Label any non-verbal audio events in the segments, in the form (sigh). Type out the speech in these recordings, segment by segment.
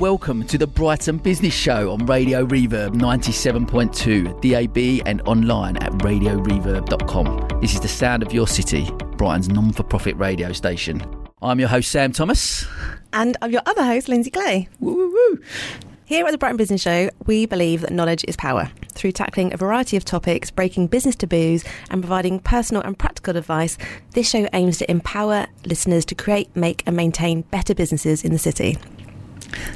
Welcome to the Brighton Business Show on Radio Reverb 97.2, DAB and online at radioreverb.com. This is the sound of your city, Brighton's non for profit radio station. I'm your host, Sam Thomas. And I'm your other host, Lyndsey Clay. Woo, woo, woo. Here at the Brighton Business Show, we believe that knowledge is power. Through tackling a variety of topics, breaking business taboos, and providing personal and practical advice, this show aims to empower listeners to create, make, and maintain better businesses in the city.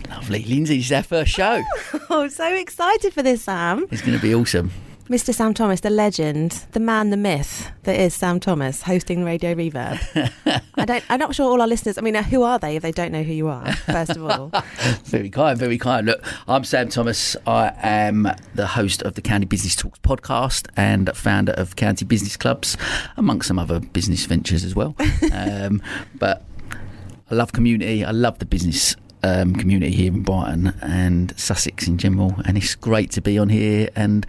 Lovely. Lyndsey, this is our first show. (laughs) Oh, so excited for this, Sam. It's going to be awesome. Mr. Sam Thomas, the legend, the man, the myth that is Sam Thomas, hosting Radio Reverb. (laughs) I don't, I'm not sure all our listeners, I mean, who are they if they don't know who you are, first of all? (laughs) Very kind, very kind. Look, I'm Sam Thomas. I am the host of the County Business Talks podcast and founder of County Business Clubs, amongst some other business ventures as well. Um, but I love community. I love the business um, community here in Brighton and Sussex in general. And it's great to be on here and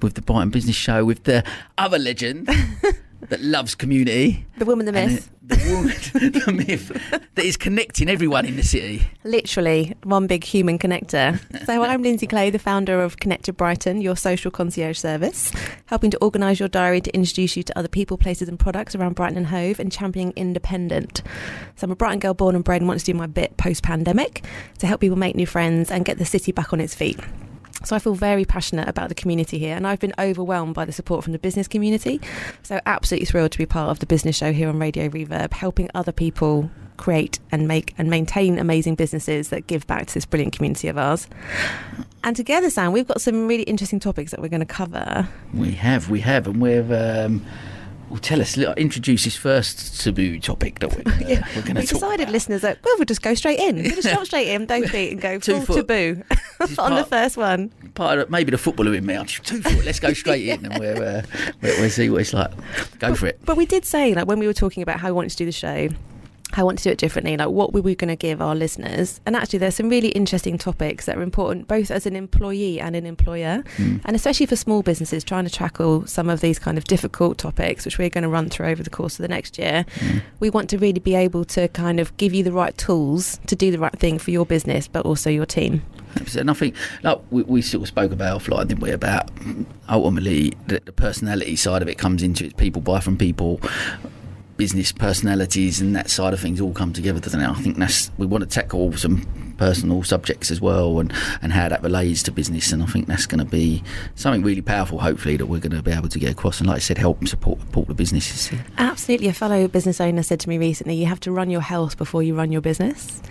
with the Brighton Business Show with the other legend (laughs) that loves community. The woman, the myth. The woman, (laughs) the myth that is connecting everyone in the city. Literally, one big human connector. So, (laughs) I'm Lyndsey Clay, the founder of Connected Brighton, your social concierge service, helping to organise your diary to introduce you to other people, places, and products around Brighton and Hove, and championing independent. So, I'm a Brighton girl born and bred and want to do my bit post pandemic to help people make new friends and get the city back on its feet. So I feel very passionate about the community here, and I've been overwhelmed by the support from the business community. So absolutely thrilled to be part of the business show here on Radio Reverb, helping other people create and make and maintain amazing businesses that give back to this brilliant community of ours. And together, Sam, we've got some really interesting topics that we're going to cover. We have, we have, and we've. Um, well, tell us, introduce this first taboo topic that we're gonna, (laughs) Yeah, we're going to we talk decided, about. listeners, that well, we'll just go straight in. We'll just (laughs) jump straight in, don't feet, and go full foot. taboo (laughs) (laughs) on the first one. Part of, maybe the footballer in me. I'm just two foot. Let's go straight in, and we'll, uh, we'll, we'll see what it's like. Go for it. But we did say, like, when we were talking about how we wanted to do the show, how I want to do it differently, like, what were we going to give our listeners? And actually, there's some really interesting topics that are important, both as an employee and an employer, Mm. and especially for small businesses trying to tackle some of these kind of difficult topics, which we're going to run through over the course of the next year. Mm. We want to really be able to kind of give you the right tools to do the right thing for your business, but also your team. And I think, like we, we sort of spoke about offline, didn't we? About ultimately the, the personality side of it comes into it. People buy from people, business personalities, and that side of things all come together, doesn't it? I think that's we want to tackle some personal subjects as well, and and how that relates to business. And I think that's going to be something really powerful. Hopefully, that we're going to be able to get across. And like I said, help support support the businesses. Absolutely. A fellow business owner said to me recently, you have to run your health before you run your business.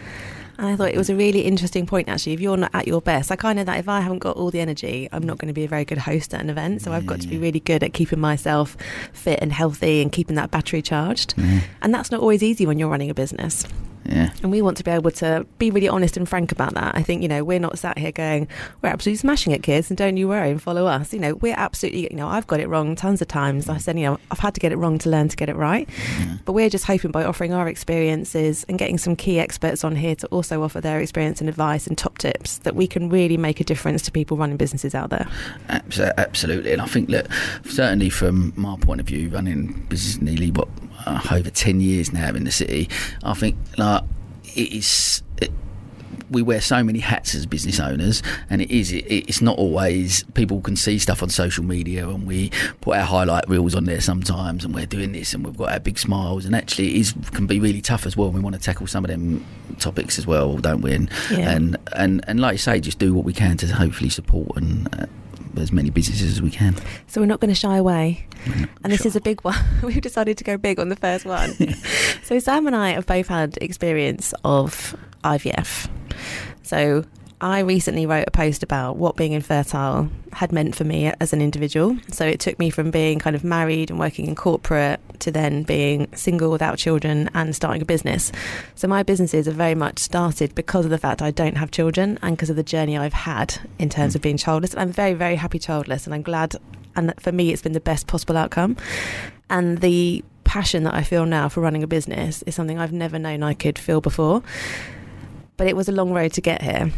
And I thought it was a really interesting point, actually. If you're not at your best, I kind of know that if I haven't got all the energy, I'm not mm. going to be a very good host at an event. So I've got to be really good at keeping myself fit and healthy and keeping that battery charged. Yeah, And that's not always easy when you're running a business. Yeah. And we want to be able to be really honest and frank about that. I think, you know, we're not sat here going, we're absolutely smashing it, kids, and don't you worry and follow us. You know, we're absolutely, you know, I've got it wrong tons of times. I said, you know, I've had to get it wrong to learn to get it right. Mm-hmm. But we're just hoping by offering our experiences and getting some key experts on here to also offer their experience and advice and top tips that we can really make a difference to people running businesses out there. Absolutely, and I think that certainly from my point of view, running business nearly what uh, over ten years now in the city, I think like it is. It, we wear so many hats as business owners, and it is. It, it's not always people can see stuff on social media, and we put our highlight reels on there sometimes, and we're doing this, and we've got our big smiles, and actually, it is can be really tough as well. We want to tackle some of them topics as well, don't we? And Yeah. and, and and like you say, just do what we can to hopefully support and. Uh, as many businesses as we can. So we're not going to shy away. And this Sure. is a big one. (laughs) We've decided to go big on the first one. (laughs) so Sam and I have both had experience of IVF. So I recently wrote a post about what being infertile had meant for me as an individual. So it took me from being kind of married and working in corporate to then being single without children and starting a business. So my businesses have very much started because of the fact I don't have children and because of the journey I've had in terms of mm. being childless. And I'm very, very happy childless and I'm glad and for me it's been the best possible outcome. And the passion that I feel now for running a business is something I've never known I could feel before. But it was a long road to get here.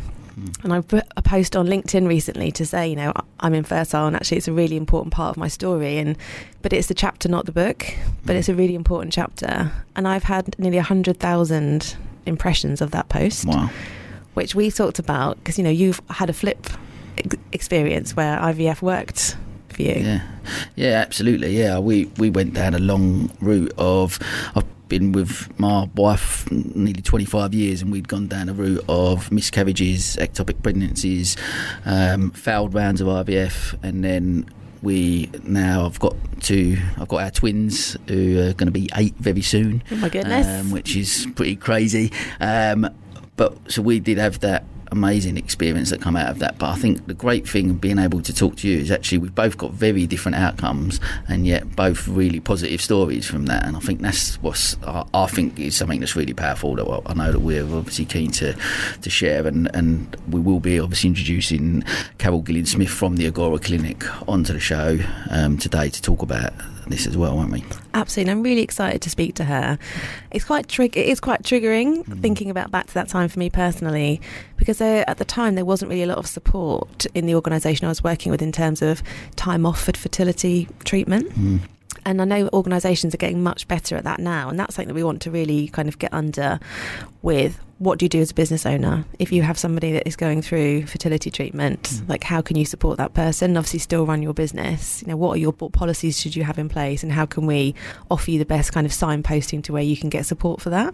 And I put a post on LinkedIn recently to say, you know, I'm infertile, and actually, it's a really important part of my story. And but it's the chapter, not the book. But mm. it's a really important chapter. And I've had nearly hundred thousand impressions of that post, Wow. which we talked about because you know you've had a flip ex- experience where IVF worked for you. Yeah, yeah, absolutely. Yeah, we we went down a long route of. I've been with my wife nearly 25 years, and we'd gone down a route of miscarriages, ectopic pregnancies, um, failed rounds of IVF, and then we now I've got two. I've got our twins who are going to be eight very soon. Oh my goodness. um, which is pretty crazy. Um, but so we did have that amazing experience that come out of that. But I think the great thing of being able to talk to you is actually we've both got very different outcomes, and yet both really positive stories from that. And I think that's what I, I think is something that's really powerful. That I know that we're obviously keen to to share, and and we will be obviously introducing Carole Gilling-Smith from the Agora Clinic onto the show um, today to talk about this as well, won't we? Absolutely, I'm really excited to speak to her. It's quite trig- It is quite triggering thinking about back to that time for me personally, because there, at the time there wasn't really a lot of support in the organisation I was working with in terms of time off for fertility treatment. Mm. And I know organisations are getting much better at that now, and that's something that we want to really kind of get under with. What do you do as a business owner if you have somebody that is going through fertility treatment? Mm. Like, how can you support that person? Obviously, still run your business. You know, what are your what policies should you have in place, and how can we offer you the best kind of signposting to where you can get support for that?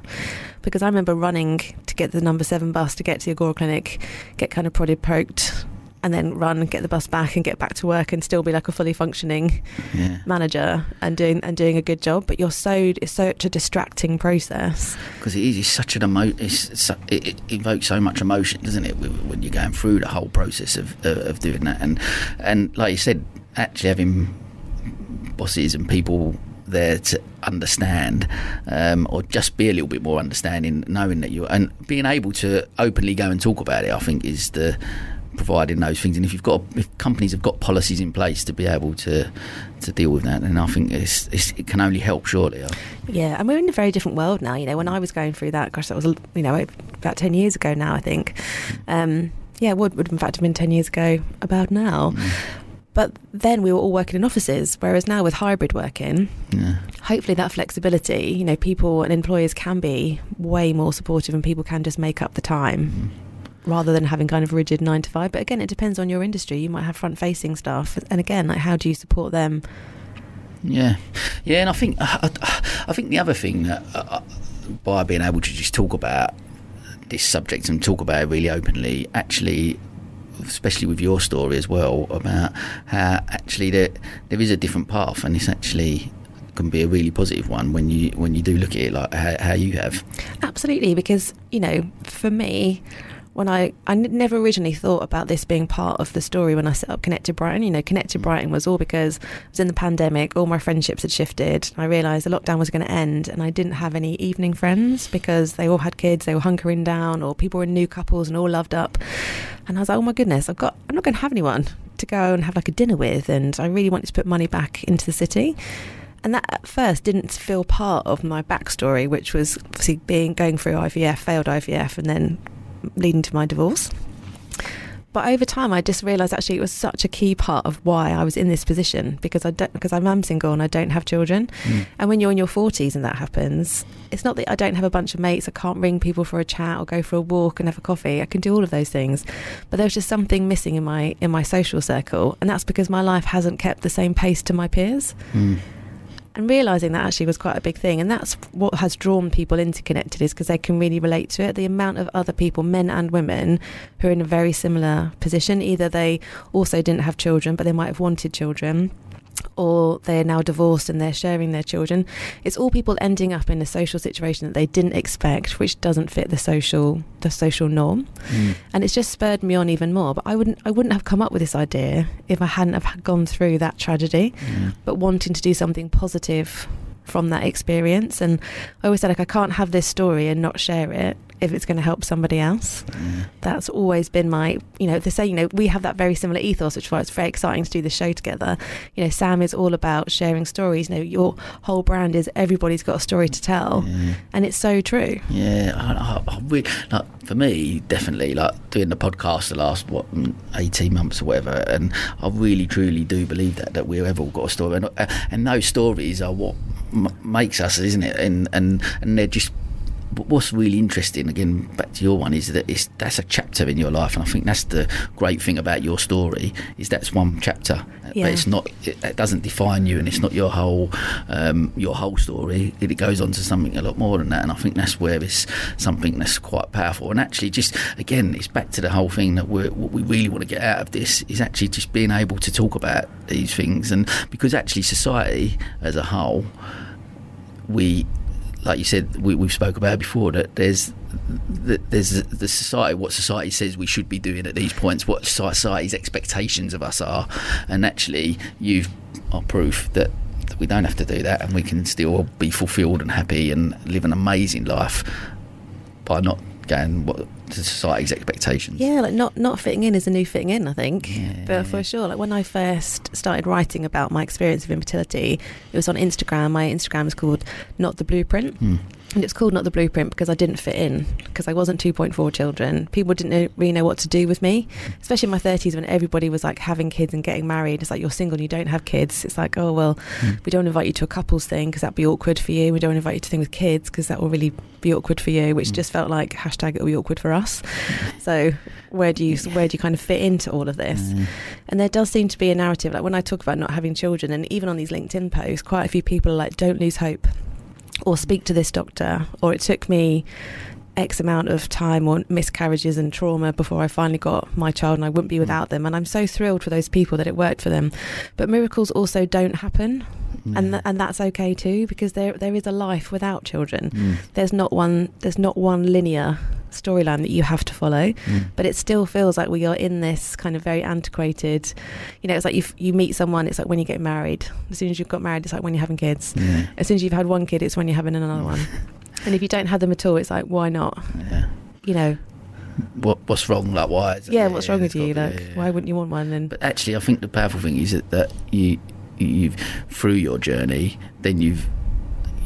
Because I remember running to get the number seven bus to get to the Agora Clinic, get kind of prodded, poked, and then run, and get the bus back, and get back to work, and still be like a fully functioning Yeah. manager and doing and doing a good job. But you're so it's such a distracting process. because it is it's such an emo it, it evokes so much emotion doesn't it when you're going through the whole process of, of, of doing that and and like you said actually having bosses and people there to understand um, or just be a little bit more understanding knowing that you and being able to openly go and talk about it I think is the providing those things and if you've got if companies have got policies in place to be able to to deal with that then I think it's, it's, it can only help surely Yeah, and we're in a very different world now. You know, when I was going through that, gosh, that was you know about ten years ago now. I think. Um, yeah, would would in fact have been ten years ago about now. But then we were all working in offices, whereas now with hybrid working, yeah hopefully that flexibility, you know, people and employers can be way more supportive and people can just make up the time rather than having kind of rigid nine to five. But again, it depends on your industry. You might have front facing staff. And again, like how do you support them? Yeah, yeah, and I think I, I think the other thing that uh, by being able to just talk about this subject and talk about it really openly, actually, especially with your story as well about how actually there there is a different path, and it's actually can be a really positive one when you when you do look at it like how, how you have. Absolutely, because you know, for me, when I I never originally thought about this being part of the story when I set up Connected Brighton. You know, Connected mm. Brighton was all because I was in the pandemic, all my friendships had shifted. I realised the lockdown was going to end, and I didn't have any evening friends because they all had kids, they were hunkering down, or people were in new couples and all loved up. And I was like, oh my goodness, I've got I'm not going to have anyone to go and have like a dinner with, and I really wanted to put money back into the city. And that at first didn't feel part of my backstory, which was obviously being going through IVF, failed IVF, and then leading to my divorce. But over time, I just realised actually it was such a key part of why I was in this position because I don't because I'm am single and I don't have children. Mm. And when you're in your 40s and that happens, it's not that I don't have a bunch of mates. I can't ring people for a chat or go for a walk and have a coffee. I can do all of those things, but there was just something missing in my in my social circle, and that's because my life hasn't kept the same pace to my peers Mm. And realizing that actually was quite a big thing and that's what has drawn people into connected is because they can really relate to it. The amount of other people men and women who are in a very similar position. Either they also didn't have children but they might have wanted children or they're now divorced and they're sharing their children it's all people ending up in a social situation that they didn't expect which doesn't fit the social the social norm Mm. and it's just spurred me on even more but i wouldn't i wouldn't have come up with this idea if i hadn't have gone through that tragedy Yeah. but wanting to do something positive from that experience. And I always said, like, I can't have this story and not share it if it's going to help somebody else. Yeah. That's always been my, you know, they say, you know, we have that very similar ethos, which is why it's very exciting to do the show together. You know, Sam is all about sharing stories. You know, your whole brand is everybody's got a story to tell. Yeah. And it's so true. Yeah, I, I, I like for me, definitely like doing the podcast the last what mm, eighteen months or whatever, and I really truly do believe that that we've all got a story, and, uh, and those stories are what m- makes us, isn't it? And and and they're just but what's really interesting, again, back to your one, is that it's that's a chapter in your life, and I think that's the great thing about your story is that's one chapter, Yeah. but it's not. It, it doesn't define you, and it's not your whole um, your whole story. It, it goes on to something a lot more than that, and I think that's where it's something that's quite powerful. And actually, just again, it's back to the whole thing that we're, what we really want to get out of this is actually just being able to talk about these things, and because actually society as a whole we like you said we, we've spoke about before that there's that there's the society what society says we should be doing at these points what society's expectations of us are. And actually you are proof that we don't have to do that and we can still be fulfilled and happy and live an amazing life by not going what to society's expectations Yeah, like not not fitting in is a new fitting in, I think. Yeah. But for sure, like when I first started writing about my experience of infertility, it was on Instagram. My Instagram is called Not the Blueprint. Hmm. And it's called Not the Blueprint because I didn't fit in, because I wasn't 2.4 children. People didn't know, really know what to do with me, especially in my 30s when everybody was like having kids and getting married. It's like you're single and you don't have kids. It's like, oh, well, Mm. we don't invite you to a couples thing because that'd be awkward for you. We don't invite you to thing with kids because that will really be awkward for you, which Mm. just felt like hashtag it'll be awkward for us. (laughs) So where do you where do you kind of fit into all of this? Mm. And there does seem to be a narrative like when I talk about not having children, and even on these LinkedIn posts, quite a few people are like, "Don't lose hope," or "Speak to this doctor," or "It took me." X amount of time or miscarriages and trauma before I finally got my child, and I wouldn't be without them. And I'm so thrilled for those people that it worked for them. But miracles also don't happen, and th- and that's okay too because there there is a life without children. Mm. There's not one there's not one linear storyline that you have to follow Mm. but it still feels like we are in this kind of very antiquated you know it's like you, you meet someone it's like when you get married as soon as you've got married it's like when you're having kids Yeah. as soon as you've had one kid it's when you're having another one (laughs) and if you don't have them at all it's like why not Yeah. you know What, what's wrong? Like, why? is it- yeah what's wrong with you like yeah, why wouldn't you want one and But actually, I think the powerful thing is that, that you, you've through your journey, then you've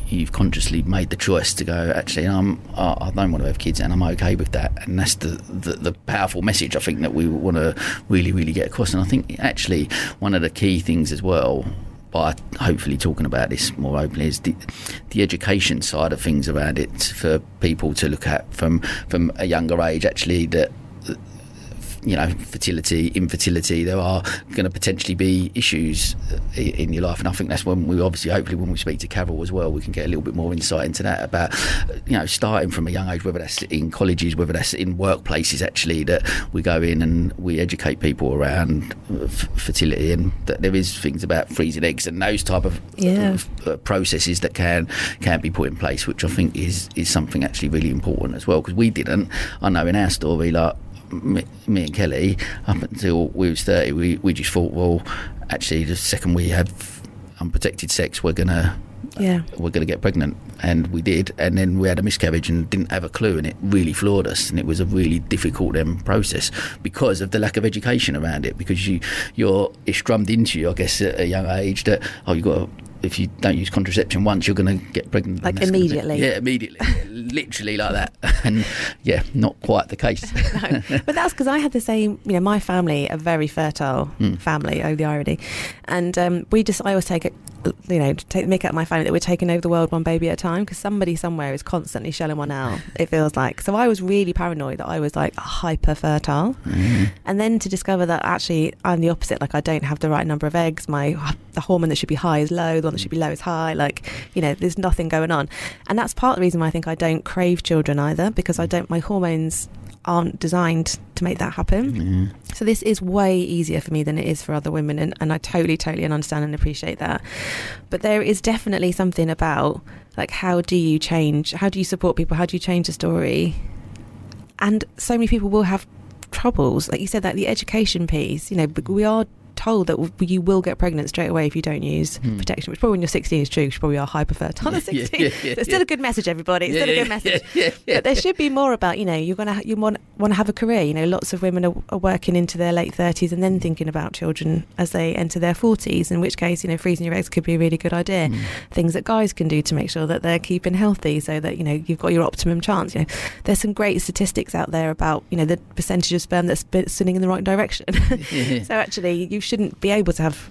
you've consciously made the choice to go. Actually, I'm I I don't want to have kids, and I'm okay with that. And that's the the, the powerful message I think that we want to really really get across. And I think actually one of the key things as well. By hopefully talking about this more openly is the, the education side of things around it for people to look at from from a younger age. Actually, that you know, fertility, infertility, there are going to potentially be issues in your life. And I think that's when we obviously, hopefully, when we speak to Carole as well, we can get a little bit more insight into that about, you know, starting from a young age, whether that's in colleges, whether that's in workplaces, actually, that we go in and we educate people around uh, f- fertility and that there is things about freezing eggs and those type of Yeah. uh, processes that can can be put in place, which I think is is something actually really important as well. Because we didn't, I know in our story, like me, me and Kelly, up until we was thirty, we we just thought, well, actually, the second we have unprotected sex, we're gonna yeah. we're going to get pregnant. And we did. And then we had a miscarriage and didn't have a clue and it really floored us. And it was a really difficult um, process because of the lack of education around it. Because you you're it's drummed into you I guess at a young age that oh you've got to if you don't use contraception once you're going to get pregnant Like And be- immediately. yeah immediately (laughs) literally like that (laughs) and yeah not quite the case (laughs) no, but that's because I had the same. You know, my family a very fertile Mm. family. Oh, the irony! And um, we just, I always take it. You know, to take the mick out of my family that we're taking over the world one baby at a time because somebody somewhere is constantly shelling one out. It feels like. So I was really paranoid that I was like hyper fertile, Mm. and then to discover that actually I'm the opposite. Like I don't have the right number of eggs. My the hormone that should be high is low. That should be mm. low is high. Like you know, there's nothing going on, and that's part of the reason why I think I don't crave children either because I mm. don't. My hormones aren't designed to make that happen. So this is way easier for me than it is for other women, and, and I totally, totally understand and appreciate that. But there is definitely something about like how do you change? How do you support people? How do you change the story? And so many people will have troubles, like you said, that the education piece. You know, we are told that you will get pregnant straight away if you don't use Hmm. protection, which probably when you're 16 is true. 'cause You probably are hyper fertile at (laughs) 16. yeah, yeah, so it's still yeah. a good message, everybody. It's Yeah, still a good message. yeah, yeah, yeah. But there should be more about you know you're gonna you want want to have a career. You know, lots of women are, are working into their late thirties and then thinking about children as they enter their forties. In which case, you know, freezing your eggs could be a really good idea. Mm. Things that guys can do to make sure that they're keeping healthy, so that you know you've got your optimum chance. You know, there's some great statistics out there about you know the percentage of sperm that's spin- spinning in the right direction. (laughs) (laughs) So actually, you shouldn't be able to have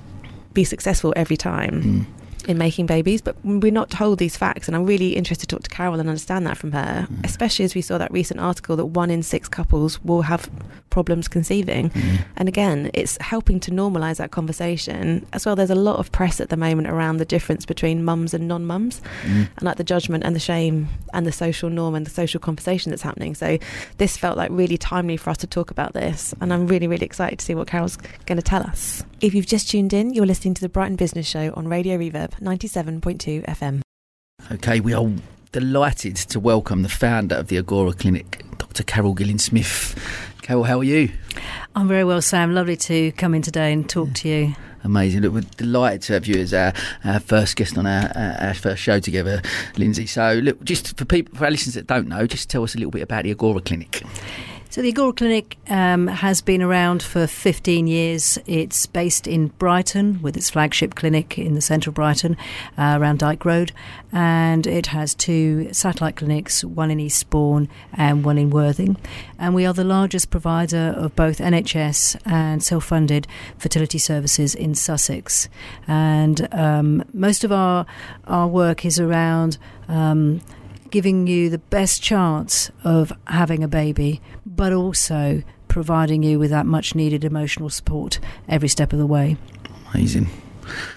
be successful every time. Mm. In making babies, but we're not told these facts. And I'm really interested to talk to Carole and understand that from her, mm. especially as we saw that recent article that one in six couples will have problems conceiving. Mm. And again, it's helping to normalise that conversation as well. There's a lot of press at the moment around the difference between mums and non mums, mm. and like the judgment and the shame and the social norm and the social conversation that's happening. So this felt like really timely for us to talk about this. And I'm really, really excited to see what Carole's going to tell us. If you've just tuned in, you're listening to the Brighton Business Show on Radio Reverb 97.2 FM. Okay, we are delighted to welcome the founder of the Agora Clinic, Dr. Carol Gilling Smith. Carole, how are you? I'm very well, Sam. Lovely to come in today and talk to you. Amazing. Look, we're delighted to have you as our, our first guest on our, our, first show together, Lyndsey. So, look, just for people, for our listeners that don't know, just tell us a little bit about the Agora Clinic. So the Agora Clinic um, has been around for 15 years. It's based in Brighton with its flagship clinic in the centre of Brighton uh, around Dyke Road. And it has two satellite clinics, one in Eastbourne and one in Worthing. And we are the largest provider of both NHS and self funded fertility services in Sussex. And um, most of our, our work is around. Um, giving you the best chance of having a baby, but also providing you with that much needed emotional support every step of the way. Amazing.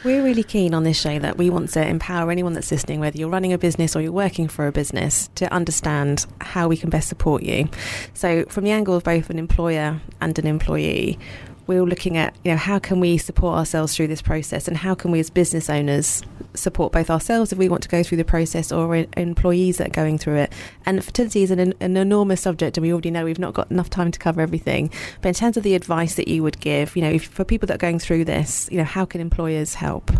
We're really keen on this show that we want to empower anyone that's listening, whether you're running a business or you're working for a business, to understand how we can best support you. So, from the angle of both an employer and an employee, we're all looking at you know how can we support ourselves through this process and how can we as business owners support both ourselves if we want to go through the process or employees that are going through it. And fertility is an, an enormous subject and we already know we've not got enough time to cover everything. But in terms of the advice that you would give you know if, for people that are going through this you know how can employers help?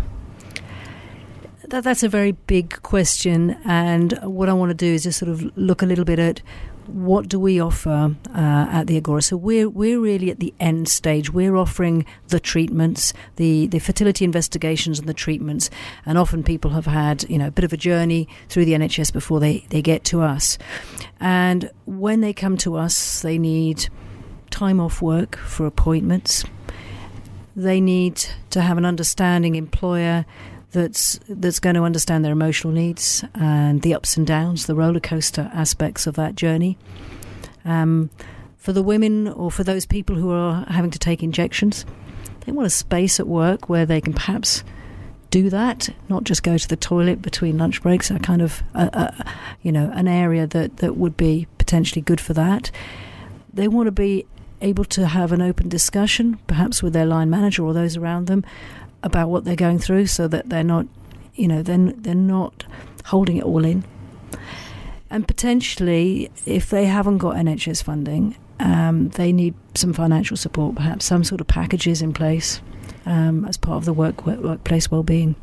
That, that's a very big question and what I want to do is just sort of look a little bit at what do we offer uh, at the Agora? So we're we're really at the end stage. We're offering the treatments, the the fertility investigations and the treatments, and often people have had you know a bit of a journey through the NHS before they they get to us, and when they come to us, they need time off work for appointments. They need to have an understanding employer that's that's going to understand their emotional needs and the ups and downs, the roller coaster aspects of that journey. Um, for the women or for those people who are having to take injections, they want a space at work where they can perhaps do that, not just go to the toilet between lunch breaks. A kind of, you know, an area that that would be potentially good for that. They want to be able to have an open discussion, perhaps with their line manager or those around them, about what they're going through, so that they're not, you know, then they're not holding it all in. And potentially, if they haven't got NHS funding, um, they need some financial support, perhaps some sort of packages in place um, as part of the work, work workplace well-being.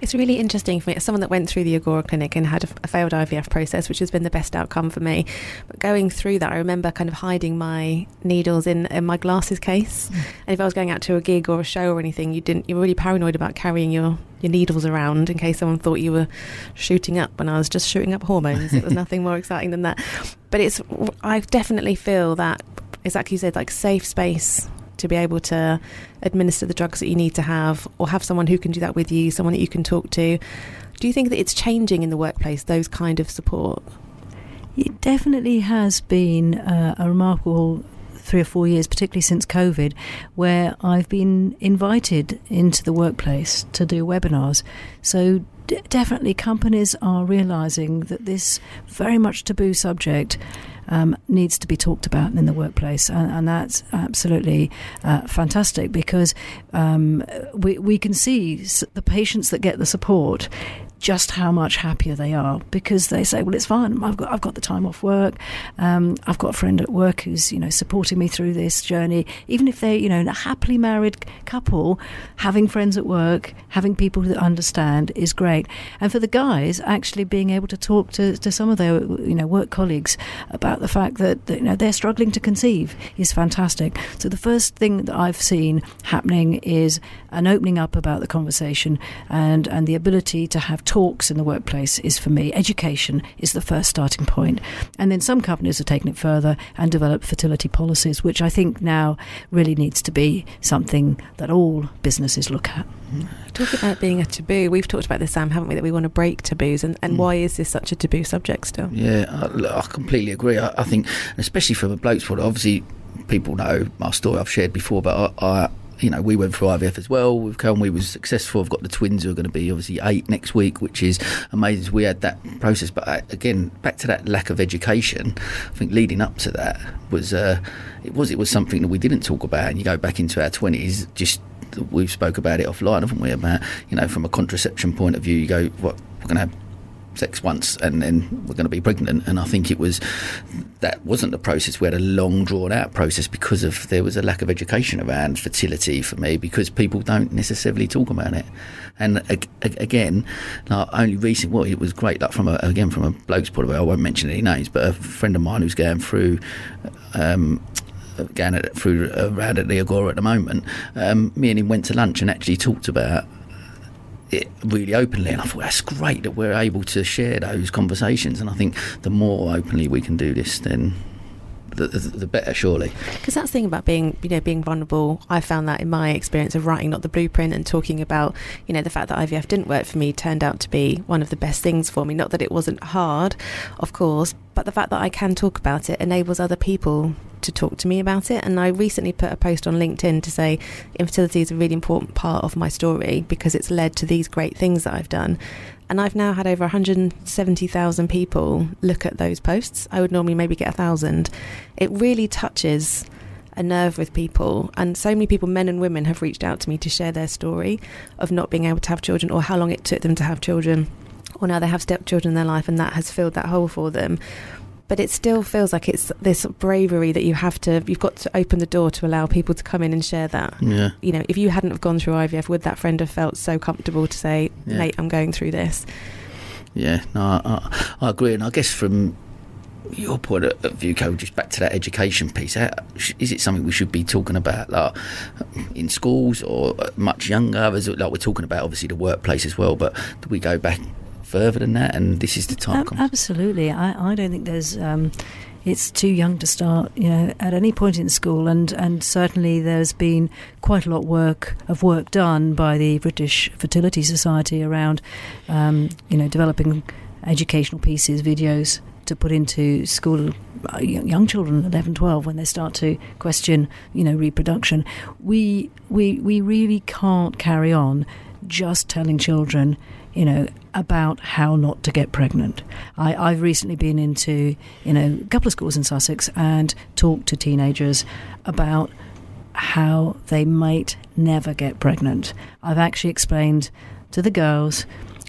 It's really interesting for me. As someone that went through the Agora clinic and had a, a, failed IVF process, which has been the best outcome for me. But going through that, I remember kind of hiding my needles in, in my glasses case. Mm. And if I was going out to a gig or a show or anything, you didn't. You were really paranoid about carrying your your needles around in case someone thought you were shooting up when I was just shooting up hormones. it was (laughs) nothing more exciting than that. But it's I definitely feel that exactly you said like safe space to be able to administer the drugs that you need to have, or have someone who can do that with you, someone that you can talk to. Do you think that it's changing in the workplace, those kind of support? It definitely has been uh, a remarkable three or four years, particularly since COVID, where I've been invited into the workplace to do webinars. So d- definitely companies are realizing that this very much taboo subject um, needs to be talked about in the workplace, and, and that's absolutely uh, fantastic because um, we we can see the patients that get the support just how much happier they are because they say, "Well, it's fine. I've got I've got the time off work. Um, I've got a friend at work who's you know supporting me through this journey. Even if they're you know a happily married couple, having friends at work, having people that understand is great. And for the guys, actually being able to talk to, to some of their you know work colleagues about the fact that, that you know they're struggling to conceive is fantastic. So the first thing that I've seen happening is an opening up about the conversation and and the ability to have talks in the workplace is for me education is the first starting point and then some companies have taken it further and developed fertility policies which i think now really needs to be something that all businesses look at Talking about being a taboo, we've talked about this, Sam, haven't we? That we want to break taboos, and, and Mm. why is this such a taboo subject still? Yeah, I, I completely agree. I, I think, especially from a bloke's point, obviously people know my story I've shared before, but I, I you know, we went through IVF as well. With Colin, we was successful. I've got the twins who are going to be obviously eight next week, which is amazing. We had that process, but uh, again, back to that lack of education. I think leading up to that was uh, it was it was something that we didn't talk about. And you go back into our twenties, just we've spoke about it offline, haven't we? About you know, from a contraception point of view, you go, what we're going to have sex once and then we're going to be pregnant. And I think it was that wasn't the process. We had a long drawn out process because of there was a lack of education around fertility for me because people don't necessarily talk about it. And ag- ag- again like only recent well it was great like from a, again from a bloke's point of view I won't mention any names but a friend of mine who's going through um, going through around at the Agora at the moment um, me and him went to lunch and actually talked about it really openly and I thought that's great that we're able to share those conversations and I think the more openly we can do this then the, the, the better surely Because that's the thing about being, you know, being vulnerable. I found that in my experience of writing not the blueprint and talking about, you know, the fact that IVF didn't work for me turned out to be one of the best things for me. Not that it wasn't hard, of course, but the fact that I can talk about it enables other people to talk to me about it. And I recently put a post on LinkedIn to say infertility is a really important part of my story because it's led to these great things that I've done. And I've now had over 170,000 people look at those posts. I would normally maybe get a thousand. It really touches a nerve with people. And so many people, men and women, have reached out to me to share their story of not being able to have children or how long it took them to have children. Or now they have stepchildren in their life and that has filled that hole for them. But it still feels like it's this bravery that you have to, you've got to open the door to allow people to come in and share that. yeah You know, if you hadn't have gone through IVF, would that friend have felt so comfortable to say, Yeah. mate, I'm going through this? yeah no I, I, agree and I guess from your point of view, Cole, just back to that education piece, how, is it something we should be talking about like in schools or much younger? Is it like we're talking about obviously the workplace as well, but do we go back further than that? And this is the time. Ab- absolutely. I, I don't think there's. Um, it's too young to start, you know, at any point in school, and, and certainly there's been quite a lot work of work done by the British Fertility Society around, um, you know, developing educational pieces, videos to put into school uh, young young children 11 12 when they start to question you know reproduction we we we really can't carry on just telling children you know about how not to get pregnant I, I've recently been into you know a couple of schools in Sussex and talked to teenagers about how they might never get pregnant I've actually explained to the girls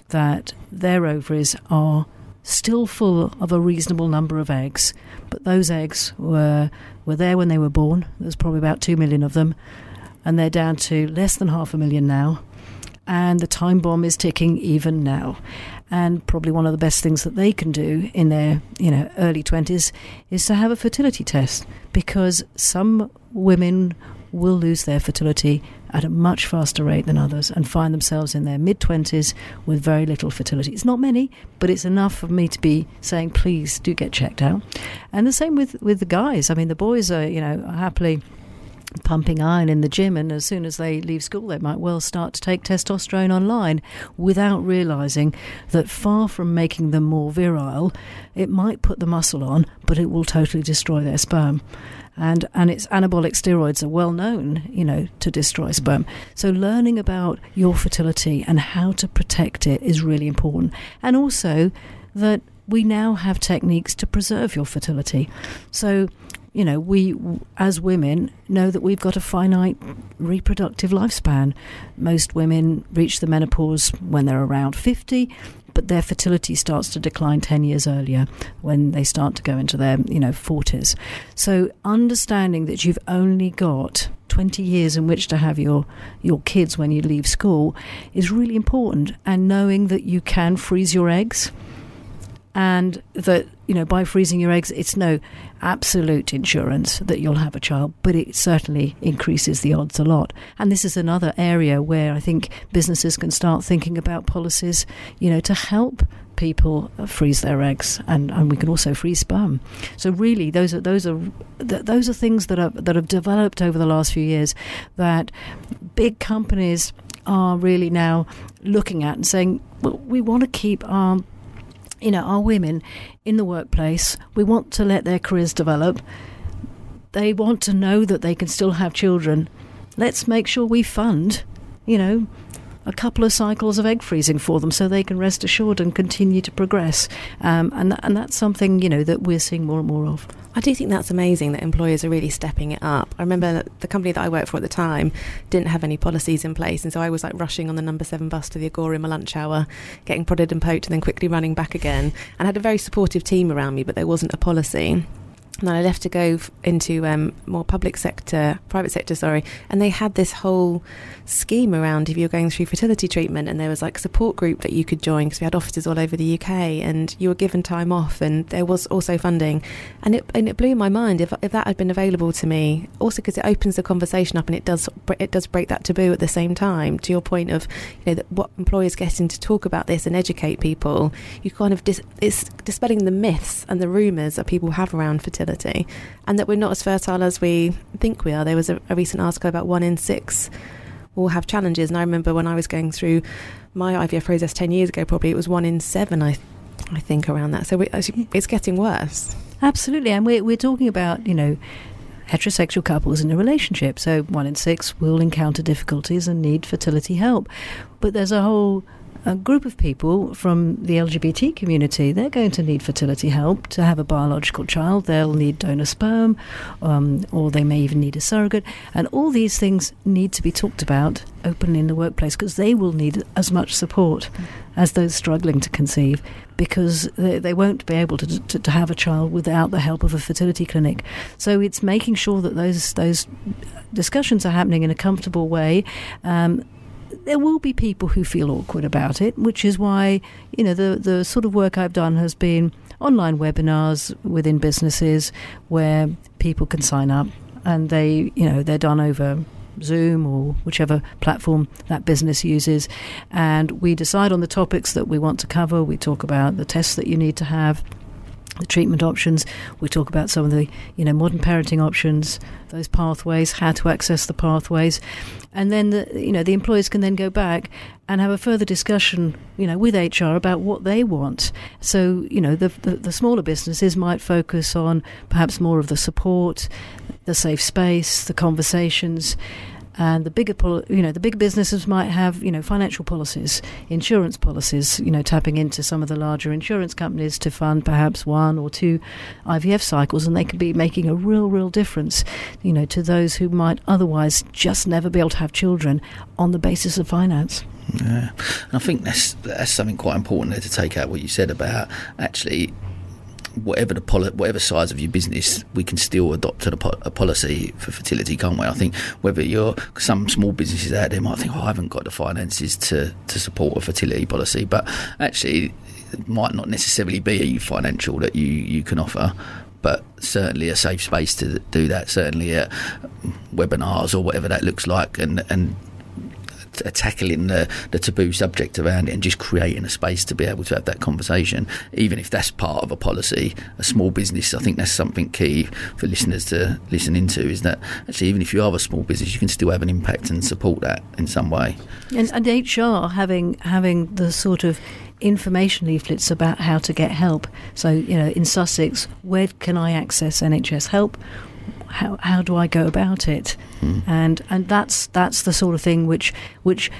that their ovaries are still full of a reasonable number of eggs, but those eggs were were there when they were born. There's probably about two million of them, and they're down to less than half a million now. And the time bomb is ticking even now. And probably one of the best things that they can do in their you know early twenties is to have a fertility test because some women will lose their fertility at a much faster rate than others and find themselves in their mid 20s with very little fertility. It's not many, but it's enough for me to be saying, please do get checked out. And the same with, with the guys. I mean, the boys are, you know, happily pumping iron in the gym and as soon as they leave school they might well start to take testosterone online without realizing that far from making them more virile it might put the muscle on but it will totally destroy their sperm. And and its anabolic steroids are well known you know to destroy sperm. So learning about your fertility and how to protect it is really important. And also that we now have techniques to preserve your fertility. So you know, we as women know that we've got a finite reproductive lifespan. Most women reach the menopause when they're around 50, but their fertility starts to decline 10 years earlier when they start to go into their, you know, 40s. So understanding that you've only got 20 years in which to have your your kids when you leave school is really important and knowing that you can freeze your eggs and that you know by freezing your eggs it's no absolute insurance that you'll have a child but it certainly increases the odds a lot. And this is another area where i think businesses can start thinking about policies you know to help people freeze their eggs and, and we can also freeze sperm. So really those are those are those are things that are that have developed over the last few years that big companies are really now looking at and saying well, we want to keep our you know, our women in the workplace, we want to let their careers develop. They want to know that they can still have children. Let's make sure we fund, you know, a couple of cycles of egg freezing for them so they can rest assured and continue to progress. Um, and, and that's something, you know, that we're seeing more and more of. I do think that's amazing that employers are really stepping it up. I remember the company that I worked for at the time didn't have any policies in place, and so I was like rushing on the number seven bus to the Agora in my lunch hour, getting prodded and poked, and then quickly running back again. And I had a very supportive team around me, but there wasn't a policy. And I left to go into um, more public sector, private sector, sorry. And they had this whole scheme around if you're going through fertility treatment, and there was like a support group that you could join because we had offices all over the UK, and you were given time off, and there was also funding, and it and it blew my mind if if that had been available to me. Also because it opens the conversation up, and it does it does break that taboo at the same time. To your point of you know what employers getting to talk about this and educate people, you kind of dis, it's dispelling the myths and the rumours that people have around fertility, and that we're not as fertile as we think we are. There was a, a recent article about one in six will have challenges. And I remember when I was going through my IVF process 10 years ago, probably it was one in seven, I, I think, around that. So we, it's getting worse. Absolutely. And we're, we're talking about, you know, heterosexual couples in a relationship. So one in six will encounter difficulties and need fertility help. But there's a whole a group of people from the LGBT community, they're going to need fertility help to have a biological child. They'll need donor sperm, um, or they may even need a surrogate. And all these things need to be talked about openly in the workplace because they will need as much support as those struggling to conceive because they, they won't be able to, to, to, have a child without the help of a fertility clinic. So it's making sure that those those discussions are happening in a comfortable way. Um, there will be people who feel awkward about it, which is why, you know, the, the sort of work I've done has been online webinars within businesses where people can sign up and they, you know, they're done over Zoom or whichever platform that business uses. And we decide on the topics that we want to cover. We talk about the tests that you need to have the treatment options. We talk about some of the, you know, modern parenting options, those pathways, how to access the pathways, and then the, you know, the employers can then go back and have a further discussion, you know, with HR about what they want. So, you know, the, the, the smaller businesses might focus on perhaps more of the support, the safe space, the conversations and the bigger you know the big businesses might have you know financial policies insurance policies you know tapping into some of the larger insurance companies to fund perhaps one or two IVF cycles and they could be making a real real difference you know to those who might otherwise just never be able to have children on the basis of finance. Yeah, and I think that's that's something quite important there to take out what you said about actually whatever the poli- whatever size of your business, we can still adopt a, po- a, policy for fertility, can't we? I think whether you're some small businesses out there might think, oh, I haven't got the finances to to support a fertility policy, but actually, it might not necessarily be a financial that you you can offer but certainly a safe space to do that. Certainly webinars or whatever that looks like, and and tackling the, the taboo subject around it and just creating a space to be able to have that conversation, even if that's part of a policy, a small business. I think that's something key for listeners to listen into is that actually, even if you are a small business, you can still have an impact and support that in some way. And, and HR having having the sort of information leaflets about how to get help. So, you know, in Sussex, where can I access NHS help? How how do I go about it? Mm. And and that's that's the sort of thing which which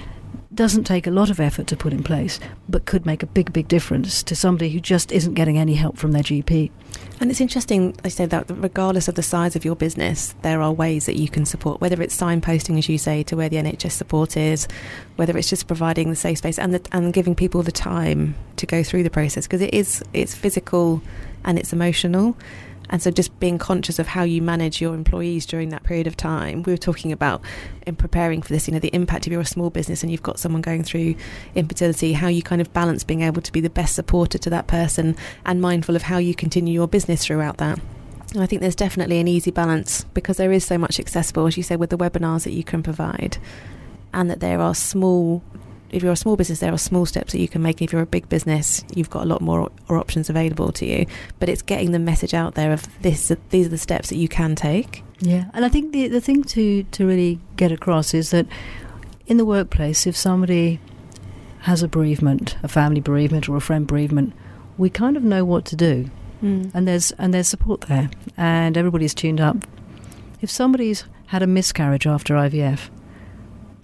doesn't take a lot of effort to put in place, but could make a big, big difference to somebody who just isn't getting any help from their GP. And it's interesting, I say that regardless of the size of your business, there are ways that you can support, whether it's signposting, as you say, to where the NHS support is, whether it's just providing the safe space and, the, and giving people the time to go through the process, because it is, it's physical and it's emotional And so, just being conscious of how you manage your employees during that period of time. We were talking about in preparing for this, you know, the impact if you're a small business and you've got someone going through infertility, how you kind of balance being able to be the best supporter to that person and mindful of how you continue your business throughout that. And I think there's definitely an easy balance because there is so much accessible, as you say, with the webinars that you can provide, and that there are small if you're a small business, there are small steps that you can make. If you're a big business, you've got a lot more or options available to you. But it's getting the message out there of this. These are the steps that you can take. Yeah, and I think the the thing to to really get across is that in the workplace, if somebody has a bereavement, a family bereavement, or a friend bereavement, we kind of know what to do, mm. and there's and there's support there, and everybody's tuned up. If somebody's had a miscarriage after IVF,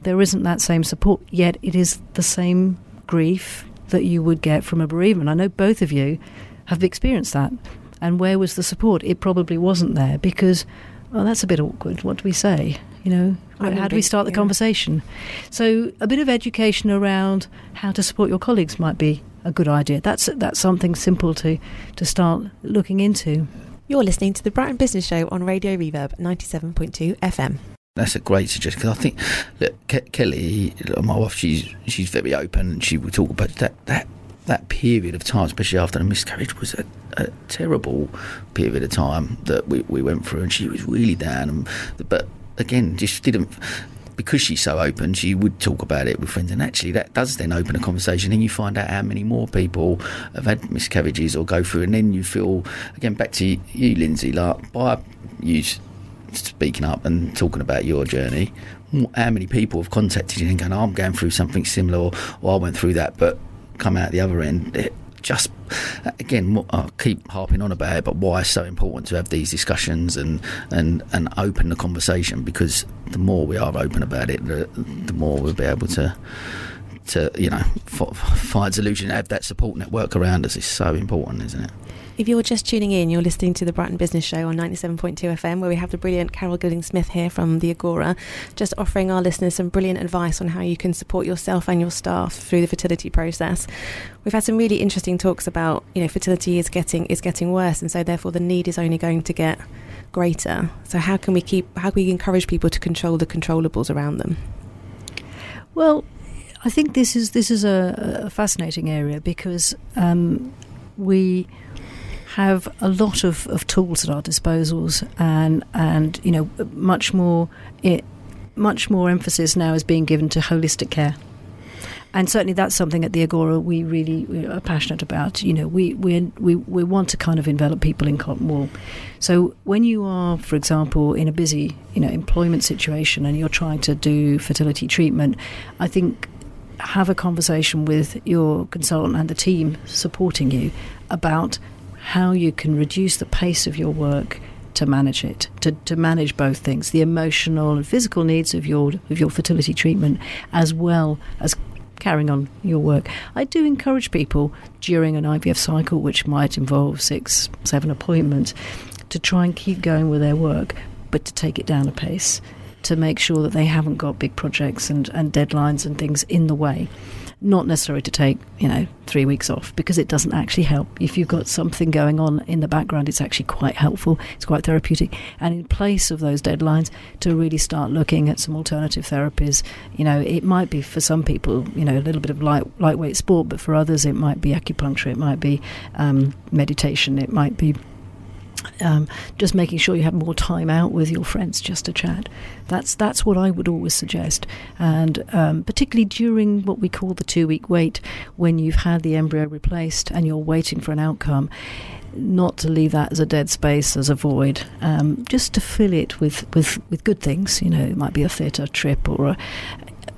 there isn't that same support, yet it is the same grief that you would get from a bereavement. I know both of you have experienced that. And where was the support? It probably wasn't there because, well, that's a bit awkward. What do we say? You know, how do we start the yeah. conversation? So, a bit of education around how to support your colleagues might be a good idea. That's that's something simple to to start looking into. You're listening to the Brighton Business Show on Radio Reverb 97.2 FM. That's a great suggestion because I think look, Ke- Kelly, my wife, she's she's very open and she will talk about that that that period of time, especially after the miscarriage, was a, a, terrible period of time that we, we went through, and she was really down. And, but again, just didn't because she's so open. She would talk about it with friends, and actually, that does then open a conversation. And you find out how many more people have had miscarriages or go through, and then you feel again back to you, Lyndsey, like by you speaking up and talking about your journey, how many people have contacted you and gone, oh, I'm going through something similar, or, or I went through that, but come out the other end. It just again, I keep harping on about it, but why it's so important to have these discussions and and and open the conversation because the more we are open about it, the, the more we'll be able to to you know find solution, have that support network around us is so important, isn't it? If you're just tuning in, you're listening to the Brighton Business Show on 97.2 FM, where we have the brilliant Carole Gilling-Smith here from the Agora, just offering our listeners some brilliant advice on how you can support yourself and your staff through the fertility process. We've had some really interesting talks about, you know, fertility is getting is getting worse, and so therefore the need is only going to get greater. So how can we keep how can we encourage people to control the controllables around them? Well, I think this is this is a, a fascinating area because um, we have a lot of, of tools at our disposals and and you know much more it much more emphasis now is being given to holistic care and certainly that's something at the Agora we really we are passionate about. You know, we, we we we want to kind of envelop people in cotton wool. So when you are, for example, in a busy you know employment situation and you're trying to do fertility treatment, I think have a conversation with your consultant and the team supporting you about how you can reduce the pace of your work to manage it, to, to manage both things, the emotional and physical needs of your of your fertility treatment, as well as carrying on your work. I do encourage people during an IVF cycle, which might involve six, seven appointments, to try and keep going with their work, but to take it down a pace, to make sure that they haven't got big projects and, and deadlines and things in the way not necessary to take, you know, three weeks off because it doesn't actually help. If you've got something going on in the background, it's actually quite helpful. It's quite therapeutic. And in place of those deadlines, to really start looking at some alternative therapies. You know, it might be for some people, you know, a little bit of light, lightweight sport, but for others, it might be acupuncture, it might be um, meditation, it might be um, just making sure you have more time out with your friends just to chat. That's that's what I would always suggest, and um, particularly during what we call the two week wait, when you've had the embryo replaced and you're waiting for an outcome. Not to leave that as a dead space, as a void, um, just to fill it with, with, with good things. You know, it might be a theatre trip or a,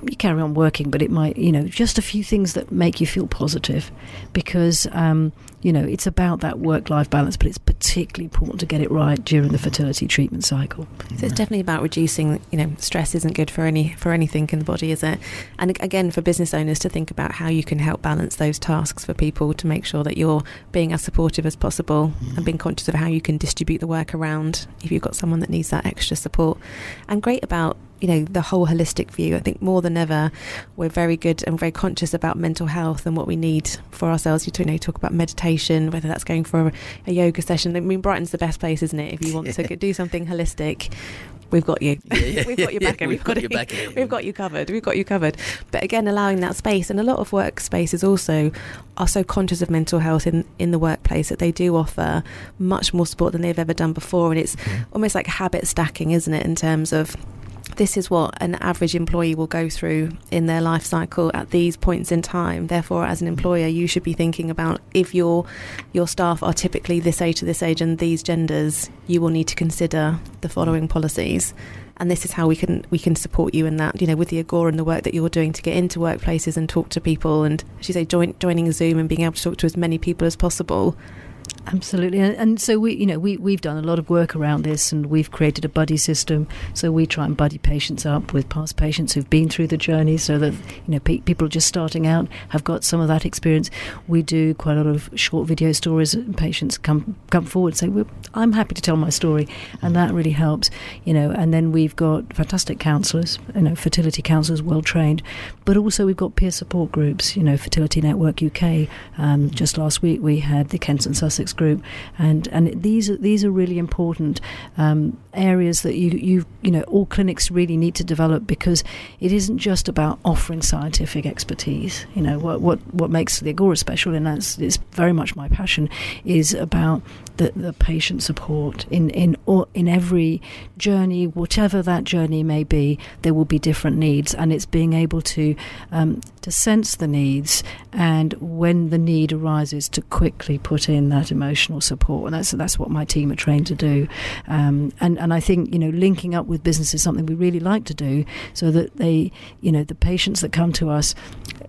you carry on working, but it might, you know, just a few things that make you feel positive because, um, you know, it's about that work life balance, but it's particularly important to get it right during the fertility treatment cycle. So it's definitely about reducing, you know, stress isn't good for any for anything in the body, is it? And again, for business owners to think about how you can help balance those tasks for people to make sure that you're being as supportive as possible and being conscious of how you can distribute the work around if you've got someone that needs that extra support. And great about you know the whole holistic view. I think more than ever, we're very good and very conscious about mental health and what we need for ourselves. You know, talk about meditation whether that's going for a, a yoga session. I mean, Brighton's the best place, isn't it? If you want (laughs) yeah. to do something holistic, we've got you. Yeah, yeah, (laughs) we've got your back. we've, got, back we've got you covered. We've got you covered. But again, allowing that space, and a lot of workspaces also are so conscious of mental health in in the workplace that they do offer much more support than they've ever done before, and it's mm. almost like habit stacking, isn't it? In terms of this is what an average employee will go through in their life cycle at these points in time. Therefore, as an mm-hmm. employer, you should be thinking about if your your staff are typically this age to this age and these genders, you will need to consider the following policies. And this is how we can we can support you in that. You know, with the Agora and the work that you're doing to get into workplaces and talk to people, and as you say, join, joining Zoom and being able to talk to as many people as possible Absolutely, and, so we, you know, we we've done a lot of work around this, and we've created a buddy system. So we try and buddy patients up with past patients who've been through the journey, so that you know pe- people just starting out have got some of that experience. We do quite a lot of short video stories, and patients come come forward and say, well, "I'm happy to tell my story," and that really helps, you know. And then we've got fantastic counsellors, you know, fertility counsellors, well trained, but also we've got peer support groups, you know, Fertility Network UK. Um, just last week we had the Kent and Sussex group, and and these are these are really important um, areas that you you you know all clinics really need to develop because it isn't just about offering scientific expertise. You know what what what makes the Agora special, and that's it's very much my passion, is about the, the patient support. In in or in every journey, whatever that journey may be, there will be different needs, and it's being able to um, to sense the needs and when the need arises to quickly put in that emotional support, and that's that's what my team are trained to do. Um, and and I think you know linking up with business is something we really like to do, so that they you know the patients that come to us,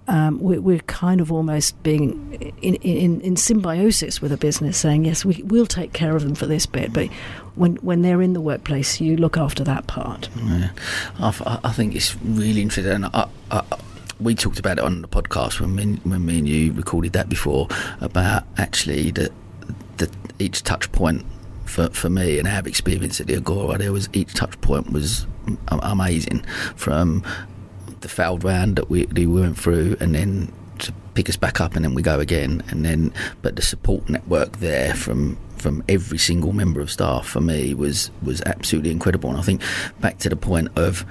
um, we're, we're, kind of almost being in, in in symbiosis with a business, saying yes we will take care of them for this bit, but when when they're in the workplace, you look after that part. Yeah. I, I think it's really interesting. I, I, we talked about it on the podcast when me, when me and you recorded that before about actually the each touch point for, for me and our experience at the Agora, there was each touch point was amazing. From the failed round that we, we went through and then to pick us back up and then we go again. And then but the support network there from from every single member of staff for me was was absolutely incredible. And I think back to the point of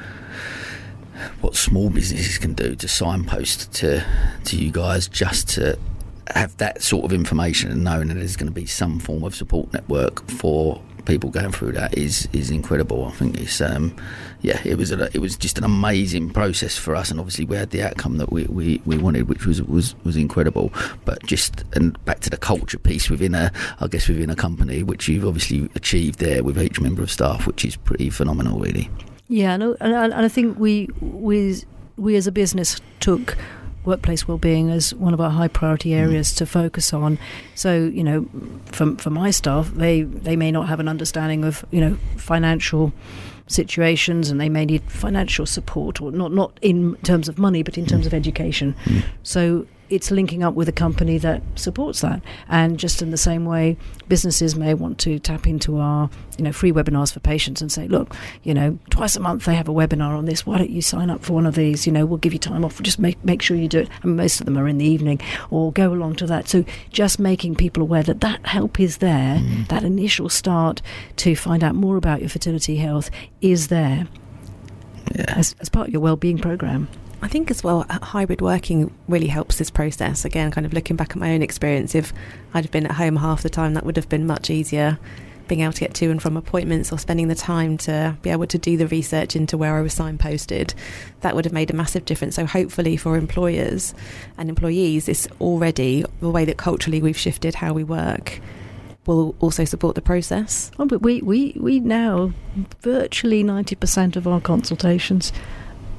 what small businesses can do to signpost to to you guys just to have that sort of information and knowing that there's going to be some form of support network for people going through that is is incredible. I think it's um, yeah, it was a, it was just an amazing process for us, and obviously we had the outcome that we, we, we wanted, which was was was incredible. But just and back to the culture piece within a I guess within a company, which you've obviously achieved there with each member of staff, which is pretty phenomenal, really. Yeah, and, and I think we we we as a business took workplace well-being as one of our high priority mm. areas mm. to focus on. So, you know, for for my staff, they they may not have an understanding of you know financial situations and they may need financial support or not not in terms of money but in terms mm. of education mm. so it's linking up with a company that supports that. And just in the same way, businesses may want to tap into our, you know, free webinars for patients and say, look, you know, twice a month they have a webinar on this. Why don't you sign up for one of these? You know, we'll give you time off. Just make make sure you do it. And most of them are in the evening, or go along to that. So just making people aware that that help is there. Mm. That initial start to find out more about your fertility health is there. Yeah. As, as part of your well-being program. I think as well, uh, hybrid working really helps this process. Again, kind of looking back at my own experience, if I'd have been at home half the time, that would have been much easier. Being able to get to and from appointments or spending the time to be able to do the research into where I was signposted, that would have made a massive difference. So, hopefully, for employers and employees, it's already the way that culturally we've shifted how we work will also support the process. Oh, but we, we, we now, virtually 90% of our consultations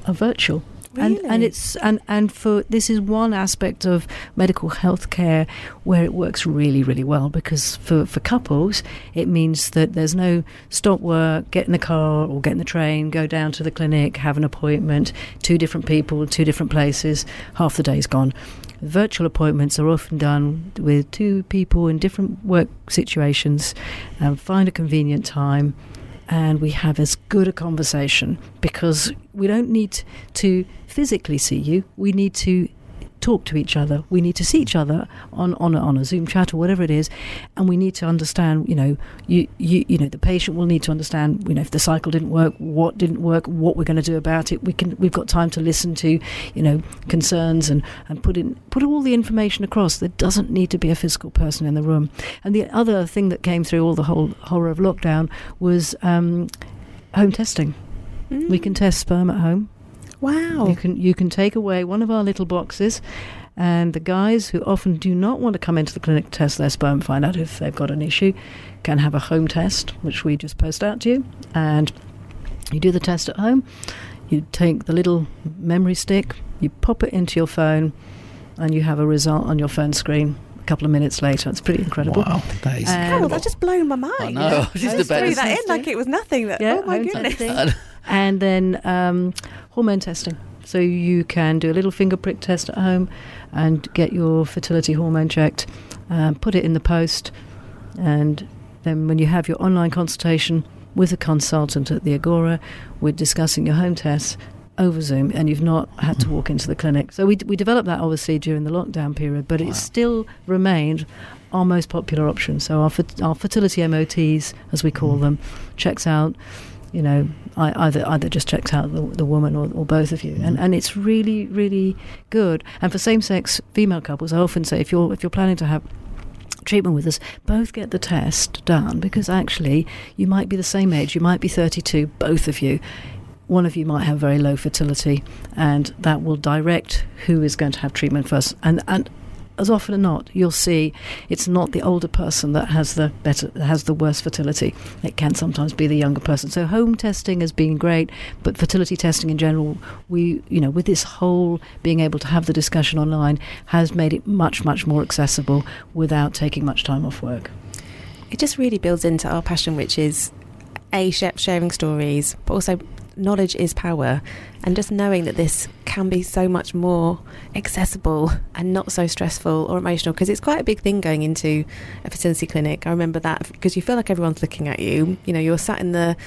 are virtual. Really? And, and it's and, and for this is one aspect of medical health care where it works really really well because for, for couples it means that there's no stop work get in the car or get in the train go down to the clinic have an appointment two different people two different places half the day's gone virtual appointments are often done with two people in different work situations and find a convenient time and we have as good a conversation because we don't need to physically see you. We need to talk to each other. We need to see each other on on a, on a Zoom chat or whatever it is, and we need to understand. You know, you you you know the patient will need to understand. You know, if the cycle didn't work, what didn't work, what we're going to do about it. We can we've got time to listen to, you know, concerns and and put in put all the information across. There doesn't need to be a physical person in the room. And the other thing that came through all the whole horror of lockdown was um, home testing. Mm. We can test sperm at home. Wow. You can you can take away one of our little boxes, and the guys who often do not want to come into the clinic to test their sperm, find out if they've got an issue, can have a home test, which we just post out to you, and you do the test at home. You take the little memory stick, you pop it into your phone, and you have a result on your phone screen. A couple of minutes later, it's pretty incredible. Wow, that is And- Carole, incredible. that just blown my mind. I know. I just Just about threw that in like it was nothing. That, Yeah, oh my goodness. and then um, hormone testing. So you can do a little finger prick test at home and get your fertility hormone checked, um, put it in the post, and then when you have your online consultation with a consultant at the Agora, we're discussing your home tests over Zoom, and you've not had to walk into the clinic. So we we developed that obviously during the lockdown period, but Wow. it's still remained our most popular option. So our fer- our fertility MOTs, as we call them, checks out you know, I, either either just checks out the, the woman or, or both of you, and mm-hmm. and it's really really good. And for same sex female couples, I often say if you're if you're planning to have treatment with us, both get the test done because actually you might be the same age, you might be 32, both of you. One of you might have very low fertility, and that will direct who is going to have treatment first. And and as often as not, you'll see it's not the older person that has the better has the worst fertility. It can sometimes be the younger person. So home testing has been great, but fertility testing in general, we you know with this whole being able to have the discussion online has made it much much more accessible without taking much time off work. It just really builds into our passion, which is a sh- sharing stories, but also knowledge is power, and just knowing that this can be so much more accessible and not so stressful or emotional because it's quite a big thing going into a fertility clinic. I remember that because you feel like everyone's looking at you. You know, you're sat in the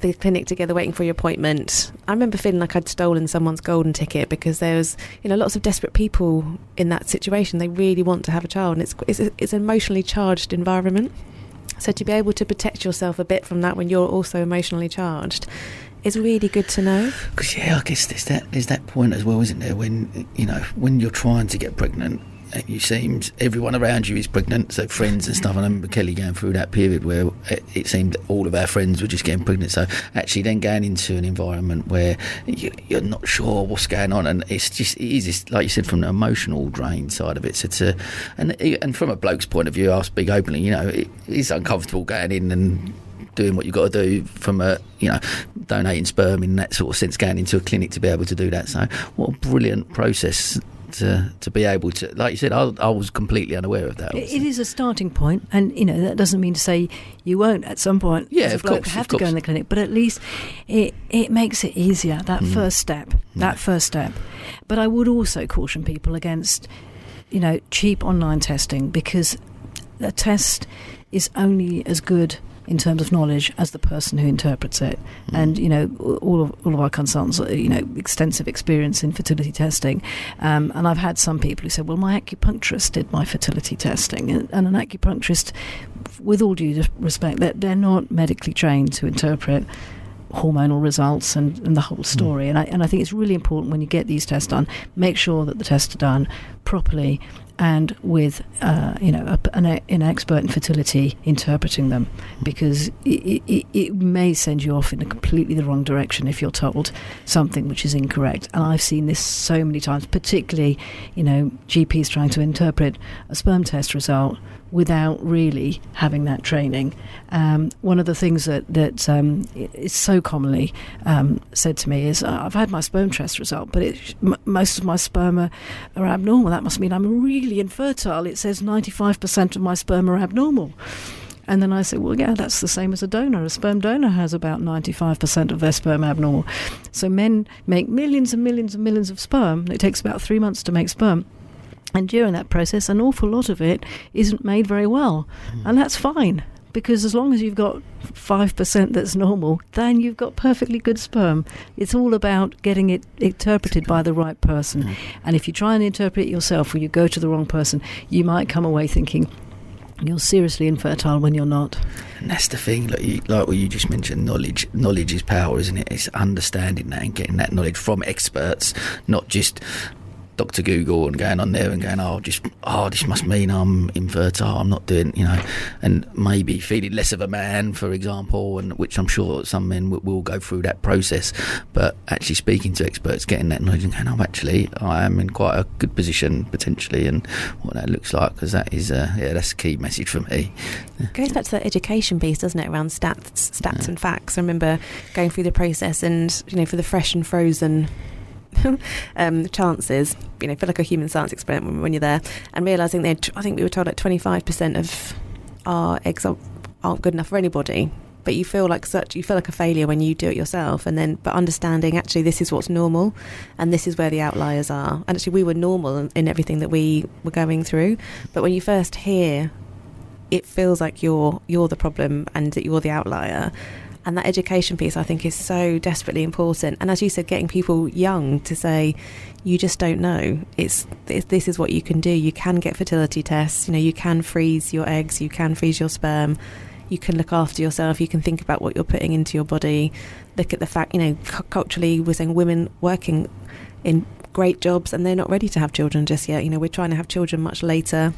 the clinic together waiting for your appointment. I remember feeling like I'd stolen someone's golden ticket because there was, you know, lots of desperate people in that situation. They really want to have a child, and it's it's, it's an emotionally charged environment. So to be able to protect yourself a bit from that when you're also emotionally charged is really good to know. Because yeah, I guess there's that there's that point as well, isn't there? When you know when you're trying to get pregnant, and you seems everyone around you is pregnant, so friends and stuff. I remember Kelly going through that period where it, it seemed all of our friends were just getting pregnant. So actually, then going into an environment where you, you're not sure what's going on, and it's just it is like you said from the emotional drain side of it. So to and and from a bloke's point of view, I'll speak openly. You know, it is uncomfortable going in and doing what you've got to do from a you know donating sperm in that sort of sense going into a clinic to be able to do that so what a brilliant process to to be able to like you said I, I was completely unaware of that It it is a starting point, and you know that doesn't mean to say you won't at some point. Yeah, of bloke course, have of to go in the clinic, but at least it it makes it easier. That Mm. first step, that first step. But I would also caution people against, you know, cheap online testing because a test is only as good in terms of knowledge as the person who interprets it. Mm. And you know, all of all of our consultants, uh, you know, extensive experience in fertility testing. Um, and I've had some people who said, "Well, my acupuncturist did my fertility testing," and, and an acupuncturist, with all due respect, that they're not medically trained to interpret hormonal results and, and the whole story. And I and I think it's really important when you get these tests done, make sure that the tests are done properly and with uh, you know a, an, an expert in fertility interpreting them. Because it, it, it may send you off in a completely the wrong direction if you're told something which is incorrect. And I've seen this so many times particularly you know GPs trying to interpret a sperm test result without really having that training um, one of the things that that um, is so commonly um, said to me is uh, I've had my sperm test result but it, m- most of my sperm are, are abnormal that must mean I'm really infertile. It says 95% of my sperm are abnormal. And then I said, well, yeah, that's the same as a donor. A sperm donor has about 95% of their sperm abnormal. So men make millions and millions and millions of sperm. It takes about three months to make sperm. And during that process, an awful lot of it isn't made very well. And that's fine. because as long as you've got 5% that's normal, then you've got perfectly good sperm. It's all about getting it interpreted by the right person. Mm. And if you try and interpret it yourself or you go to the wrong person, you might come away thinking you're seriously infertile when you're not. And that's the thing, like, you, like what you just mentioned, knowledge. Knowledge is power, isn't it? It's understanding that and getting that knowledge from experts, not just Dr. Google and going on there and going, oh, just, oh, this must mean I'm infertile. I'm not doing, you know, and maybe feeling less of a man, for example, and which I'm sure some men will, will go through that process. But actually speaking to experts, getting that knowledge and going, oh, actually, I am in quite a good position potentially, and what that looks like, because that is, uh, yeah, that's a key message for me. goes back to that education piece, doesn't it, around stats, stats Yeah. and facts. I remember going through the process, and you know, for the fresh and frozen (laughs) um, chances, you know, feel like a human science experiment when, when you're there, and realizing that I think we were told like 25% of our eggs aren't, aren't good enough for anybody. But you feel like such, you feel like a failure when you do it yourself, and then, but understanding actually this is what's normal, and this is where the outliers are. And actually, we were normal in everything that we were going through. But when you first hear it feels like you're you're the problem and that you're the outlier and that education piece I think is so desperately important. And as you said getting people young to say you just don't know. It's this, this is what you can do. You can get fertility tests. You know you can freeze your eggs. You can freeze your sperm. You can look after yourself. You can think about what you're putting into your body. Look at the fact you know cu- culturally we're saying women working in great jobs and they're not ready to have children just yet. You know we're trying to have children much later.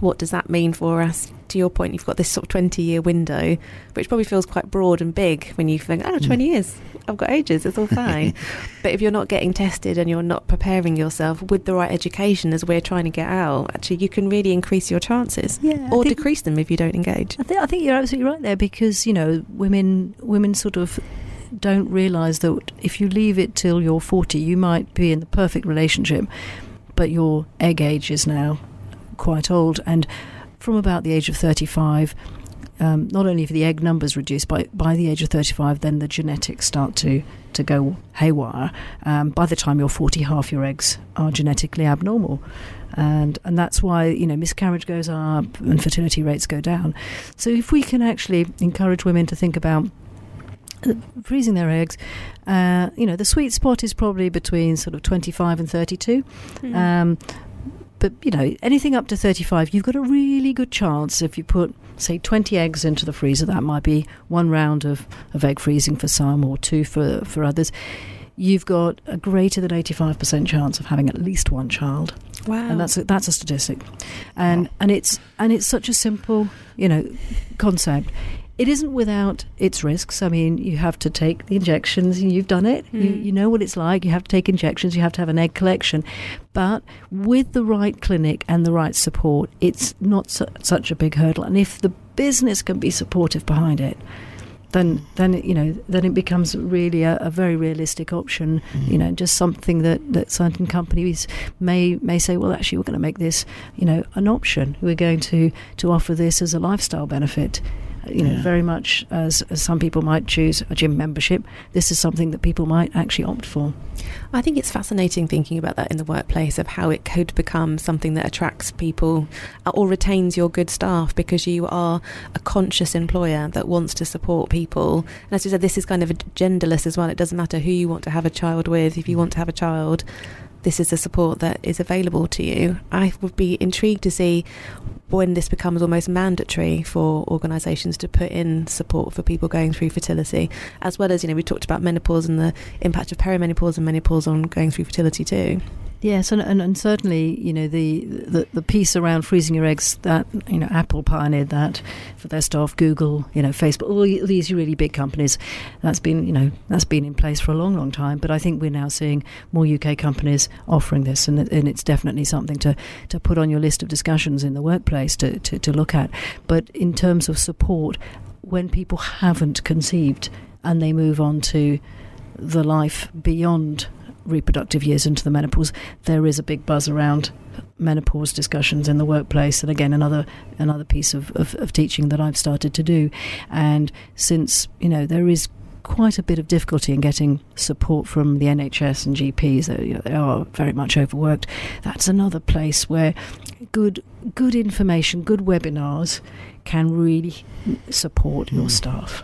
What does that mean for us? To your point, you've got this sort of 20 year window, which probably feels quite broad and big when you think, oh, 20 years, I've got ages, it's all fine. (laughs) but if you're not getting tested and you're not preparing yourself with the right education as we're trying to get out, actually, you can really increase your chances Yeah, or decrease them if you don't engage. I think I think you're absolutely right there because you know women women sort of don't realise that if you leave it till you're 40, you might be in the perfect relationship, but your egg age is now quite old, and from about the age of 35. Um, not only have the egg numbers reduced, but by the age of 35, then the genetics start to, to go haywire. Um, by the time you're 40, half your eggs are genetically abnormal. And, and that's why, you know, miscarriage goes up and fertility rates go down. So if we can actually encourage women to think about uh, freezing their eggs, uh, you know, the sweet spot is probably between sort of 25 and 32. Um, but you know, anything up to 35, you've got a really good chance if you put, say, 20 eggs into the freezer. That might be one round of, of egg freezing for some or two for, for others. You've got a greater than 85% chance of having at least one child wow. and that's a, that's a statistic, and and it's and it's such a simple you know concept. It isn't without its risks. I mean, you have to take the injections. You've done it. You, Mm. you know what it's like. You have to take injections. You have to have an egg collection. But with the right clinic and the right support, it's not su- such a big hurdle. And if the business can be supportive behind it, then then it, you know then it becomes really a, a very realistic option. You know, just something that, that certain companies may may say, well, actually, we're going to make this you know an option. We're going to to offer this as a lifestyle benefit. You know, Yeah. very much as, as some people might choose a gym membership. This is something that people might actually opt for. I think it's fascinating thinking about that in the workplace of how it could become something that attracts people uh, or retains your good staff because you are a conscious employer that wants to support people. And as you said, this is kind of genderless as well. It doesn't matter who you want to have a child with. If you want to have a child, this is the support that is available to you. I would be intrigued to see when this becomes almost mandatory for organisations to put in support for people going through fertility, as well as, you know, we talked about menopause and the impact of perimenopause and menopause on going through fertility too. Yes, and, and, and certainly, you know, the, the the piece around freezing your eggs that you know Apple pioneered that for their staff, Google, you know, Facebook, all these really big companies. That's been you know that's been in place for a long, long time. But I think we're now seeing more UK companies offering this, and, and it's definitely something to, to put on your list of discussions in the workplace to, to, to look at. But in terms of support, when people haven't conceived and they move on to the life beyond reproductive years into the menopause, there is a big buzz around menopause discussions in the workplace and again another another piece of, of, of teaching that I've started to do and since you know there is quite a bit of difficulty in getting support from the NHS and GPs. They, you know, they are very much overworked. That's another place where good good information, good webinars can really support your Mm. staff.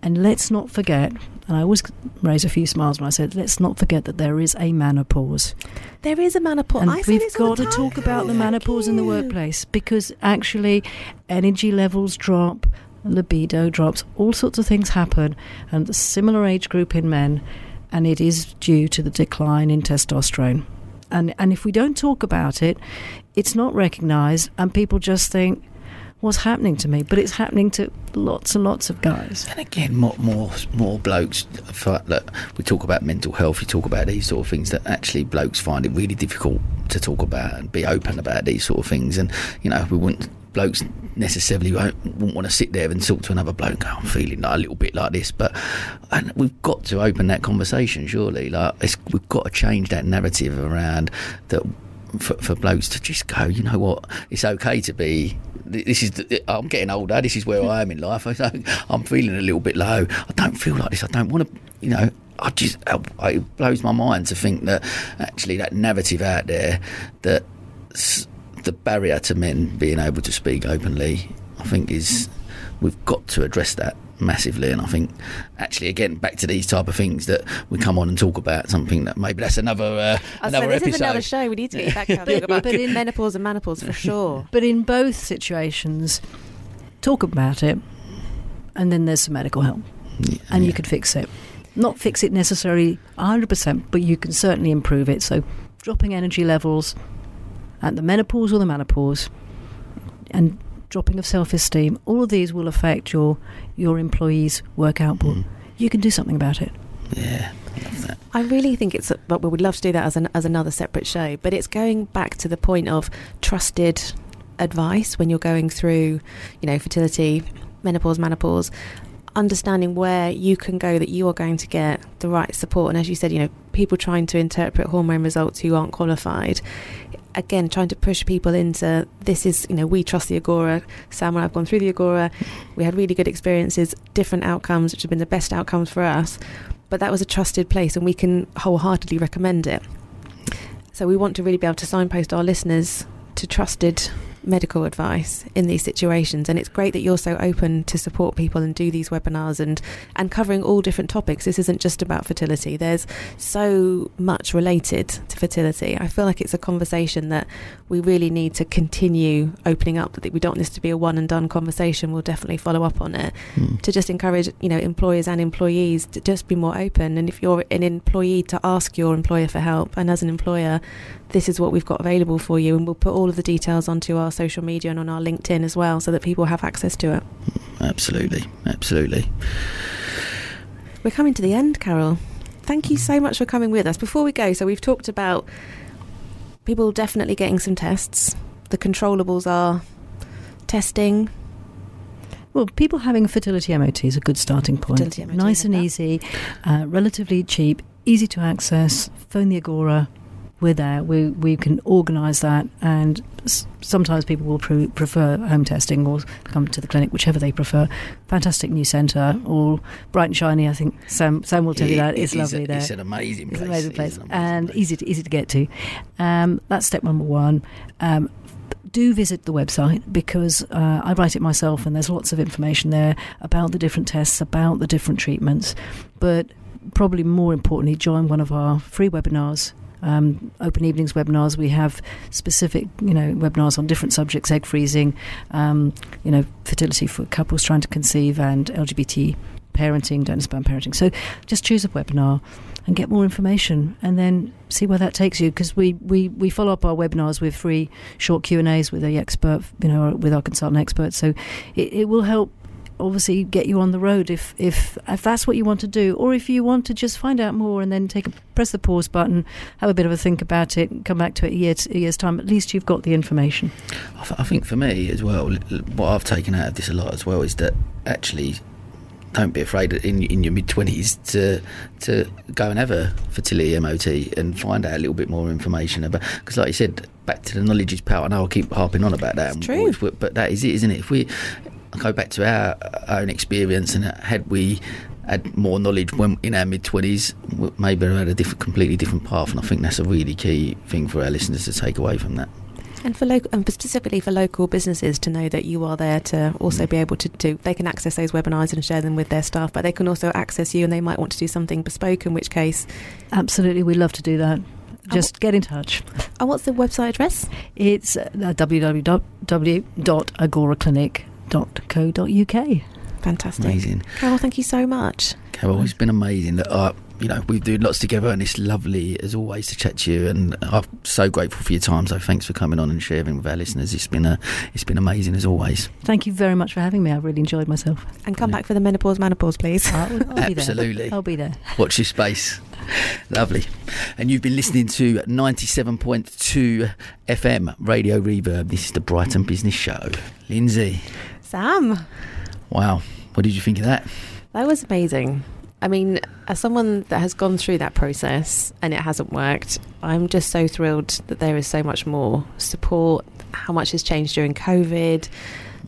And let's not forget, and I always raise a few smiles when I said, let's not forget that there is a menopause. There is a menopause. And I we've got the to talk about the menopause in the workplace because actually energy levels drop, libido drops, all sorts of things happen, and a similar age group in men, and it is due to the decline in testosterone. And and if we don't talk about it, it's not recognised, and people just think, "What's happening to me?" But it's happening to lots and lots of guys. And again, more more more blokes. fi- Look, we talk about mental health. We talk about these sort of things that actually blokes find it really difficult to talk about and be open about these sort of things. And you know, we wouldn't blokes necessarily won't, wouldn't want to sit there and talk to another bloke. go, I'm feeling like a little bit like this, but and we've got to open that conversation. Surely, like we've got to change that narrative around that. For, for blokes to just go, you know what? It's okay to be. This is. The, I'm getting older. This is where I am in life. I'm feeling a little bit low. I don't feel like this. I don't want to. You know. I just. It blows my mind to think that actually that narrative out there that the barrier to men being able to speak openly, I think is we've got to address that massively. And I think actually again back to these type of things that we come on and talk about something that maybe that's another uh, another saying, this episode. is another show. We need to get back to (laughs) talking about But in- menopause and menopause for sure. (laughs) But in both situations, talk about it, and then there's some medical help. Yeah, and you yeah. could fix it. Not fix it necessarily 100%, but you can certainly improve it. So, dropping energy levels at the menopause or the menopause, and dropping of self esteem, all of these will affect your, your employees' work output. Mm. You can do something about it. Yeah, I love that. I really think it's, but we would love to do that as an as another separate show. But it's going back to the point of trusted advice when you're going through, you know, fertility, menopause, menopause. Understanding where you can go that you are going to get the right support, and as you said, you know, people trying to interpret hormone results who aren't qualified. Again, trying to push people into this is, you know, we trust the Agora. Sam and I've gone through the Agora. We had really good experiences, different outcomes, which have been the best outcomes for us but that was a trusted place and we can wholeheartedly recommend it. So we want to really be able to signpost our listeners to trusted medical advice in these situations. And it's great that you're so open to support people and do these webinars and and covering all different topics. This isn't just about fertility. There's so much related to fertility. I feel like it's a conversation that we really need to continue opening up. That we don't want this to be a one and done conversation. We'll definitely follow up on it. Mm. to just encourage you know employers and employees to just be more open. And if you're an employee to ask your employer for help and as an employer this is what we've got available for you and we'll put all of the details onto our social media and on our linkedin as well so that people have access to it Absolutely, absolutely. we're coming to the end Carole thank you so much for coming with us before we go so we've talked about people definitely getting some tests the controllables are testing Well, people having a fertility MOT is a good starting point. Fertility MOT, nice and that. easy, uh, relatively cheap, easy to access. Phone the Agora. We're there. We we can organise that, and s- sometimes people will pre- prefer home testing or come to the clinic, whichever they prefer. Fantastic new centre, all bright and shiny. I think Sam Sam will tell you that it it's is a- lovely there. It's an amazing It's place. an amazing place an amazing and place. easy to easy to get to. Um, that's step number one. Um, do visit the website because uh, I write it myself, and there's lots of information there about the different tests, about the different treatments. But probably more importantly, join one of our free webinars. Um, open evenings webinars. We have specific, you know, webinars on different subjects: egg freezing, um, you know, fertility for couples trying to conceive, and LGBT parenting, donor sperm parenting. So just choose a webinar and get more information and then see where that takes you because we, we, we follow up our webinars with free short Q&As with the expert you know with our consultant experts so it, it will help obviously get you on the road if, if if that's what you want to do or if you want to just find out more and then take a press the pause button have a bit of a think about it and come back to it a, year, a year's time at least you've got the information I, th- I think for me as well, l- l- what I've taken out of this a lot as well is that actually don't be afraid in in your mid twenties to to go and have a fertility MOT and find out a little bit more information about because, like you said, back to the knowledge is power. I know I keep harping on about that, It's true. always- but that is it, isn't it? If we go back to our own experience and had we had more knowledge when in our mid twenties, maybe we had a different, completely different path. And I think that's a really key thing for our listeners to take away from that. And for local, and specifically for local businesses to know that you are there to also be able to do, they can access those webinars and share them with their staff, but they can also access you and they might want to do something bespoke, in which case. Absolutely, we love to do that. Just get in touch. And what's the website address? It's uh, www.agoraclinic.co.uk. Fantastic. Amazing. Carole, thank you so much. Carole, it's been amazing. That uh, you know we've doing lots together, and it's lovely as always to chat to you. And I'm so grateful for your time. So thanks for coming on and sharing with our listeners. It's been a, it's been amazing as always. Thank you very much for having me. I've really enjoyed myself. And come back for the menopause, menopause, please. I'll, I'll Absolutely. I'll be there. Watch your space. Lovely. And you've been listening to 97.2 FM Radio Reverb. This is the Brighton Business Show. Lyndsey. Sam. Wow. What did you think of that? That was amazing. I mean, as someone that has gone through that process and it hasn't worked, I'm just so thrilled that there is so much more support, how much has changed during COVID,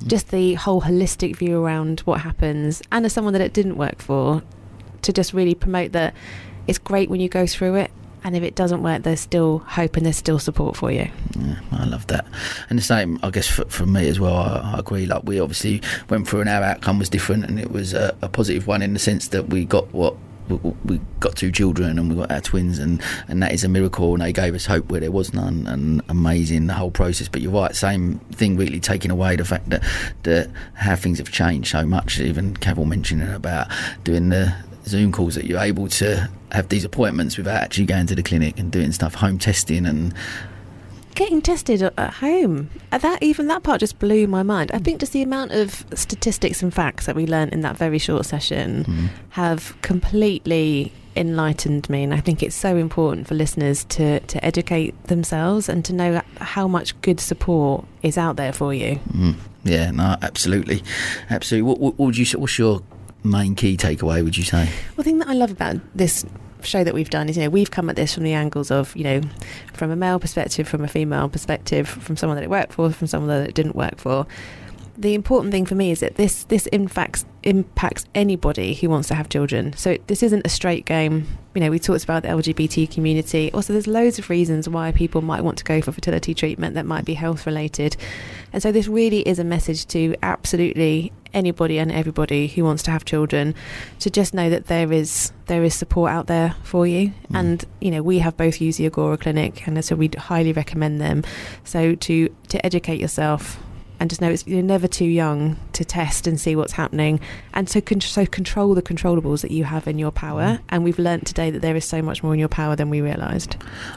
just the whole holistic view around what happens, and as someone that it didn't work for, to just really promote that it's great when you go through it. And if it doesn't work, there's still hope and there's still support for you. Yeah, I love that. And the same, I guess, for, for me as well. I, I, agree. Like we obviously went through, and our outcome was different, and it was a, a positive one in the sense that we got what we got two children and we got our twins and, and that is a miracle and they gave us hope where there was none and amazing the whole process but you're right same thing really taking away the fact that, that how things have changed so much even Carole mentioning about doing the Zoom calls that you're able to have these appointments without actually going to the clinic and doing stuff, home testing and getting tested at home. Uh, that even that part just blew my mind. I think just the amount of statistics and facts that we learned in that very short session mm. have completely enlightened me and I think it's so important for listeners to to educate themselves and to know how much good support is out there for you. Mm. Yeah, no, absolutely, absolutely. What, what, what would you? What's your main key takeaway, would you say? Well, the thing that I love about this show that we've done is, you know, we've come at this from the angles of, you know, from a male perspective, from a female perspective, from someone that it worked for, from someone that it didn't work for. The important thing for me is that this this impacts impacts anybody who wants to have children. So this isn't a straight game. You know, we talked about the LGBT community. Also, there's loads of reasons why people might want to go for fertility treatment that might be health related. And so this really is a message to absolutely anybody and everybody who wants to have children to just know that there is there is support out there for you. Mm. and you know we have both used the agora clinic and so we highly recommend them. So to to educate yourself and just know it's, you're never too young to test and see what's happening and so con- so control the controllables that you have in your power. Mm. and we've learnt today that there is so much more in your power than we realized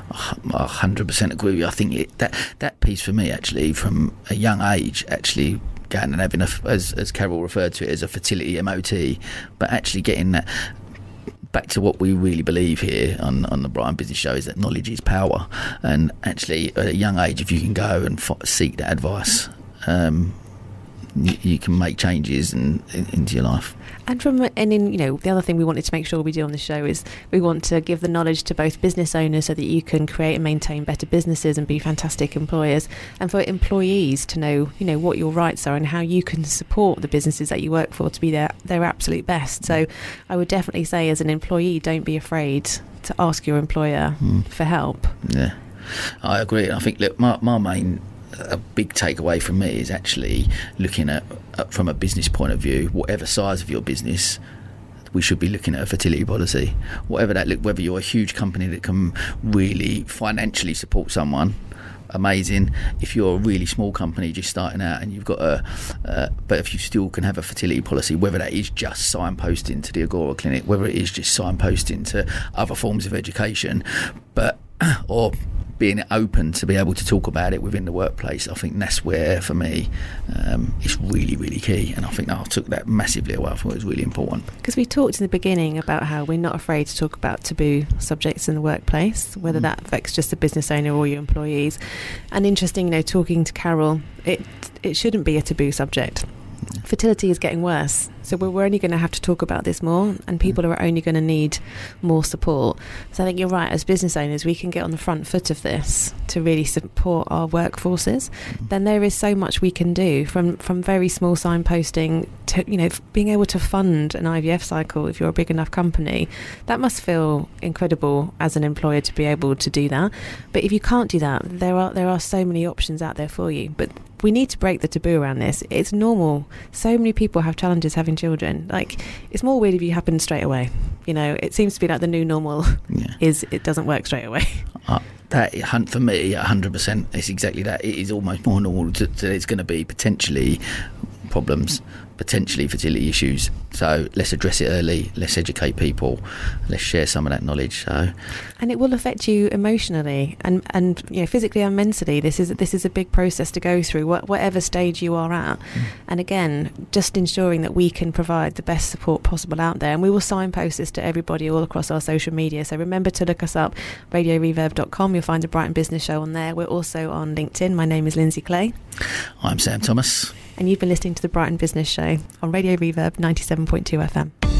100% agree with you. I think it, that that piece for me actually from a young age actually and having a, as, as Carole referred to it as a fertility MOT but actually getting that back to what we really believe here on, on the Brighton Business Show is that knowledge is power. And actually, at a young age, if you can go and f- seek that advice um, you, you, can make changes in, in, into your life. And from and in you know the other thing we wanted to make sure we do on the show is we want to give the knowledge to both business owners so that you can create and maintain better businesses and be fantastic employers, and for employees to know you know what your rights are and how you can support the businesses that you work for to be their their absolute best. So I would definitely say as an employee, don't be afraid to ask your employer mm. for help. Yeah. I agree. I think look, my, my main a big takeaway from me is actually looking at, from a business point of view, whatever size of your business, we should be looking at a fertility policy. Whatever that look, whether you're a huge company that can really financially support someone, amazing. If you're a really small company just starting out and you've got a, uh, but if you still can have a fertility policy, whether that is just signposting to the Agora Clinic, whether it is just signposting to other forms of education, but (clears throat) or being open to be able to talk about it within the workplace, I think that's where, for me, um, it's really, really key. And I think I took that massively away. I thought it was really important. Because we talked in the beginning about how we're not afraid to talk about taboo subjects in the workplace, whether mm. that affects just the business owner or your employees. And interesting, you know, talking to Carole, it it shouldn't be a taboo subject fertility is getting worse. So we're, we're only going to have to talk about this more, and mm. people are only going to need more support. So I think you're right. As business owners, we can get on the front foot of this to really support our workforces. Mm. Then there is so much we can do from from very small signposting to you know being able to fund an IVF cycle if you're a big enough company. That must feel incredible as an employer to be able to do that. But if you can't do that, there are there are so many options out there for you. But we need to break the taboo around this. It's normal. So many people have challenges having children. Like it's more weird if you happen straight away. You know, it seems to be like the new normal Yeah. is it doesn't work straight away. (laughs) Uh, that hunt for me, hundred percent. It's exactly that. It is almost more normal to, to it's going to be potentially problems, potentially fertility issues. So let's address it early. Let's educate people. Let's share some of that knowledge. So and it will affect you emotionally and and you know physically and mentally this is this is a big process to go through wha- whatever stage you are at mm. and again just ensuring that we can provide the best support possible out there and we will signpost this to everybody all across our social media so remember to look us up radioreverb.com you'll find the brighton business show on there we're also on linkedin my name is Lyndsey Clay I'm Sam Thomas. And you've been listening to the brighton business show on radio reverb 97.2 fm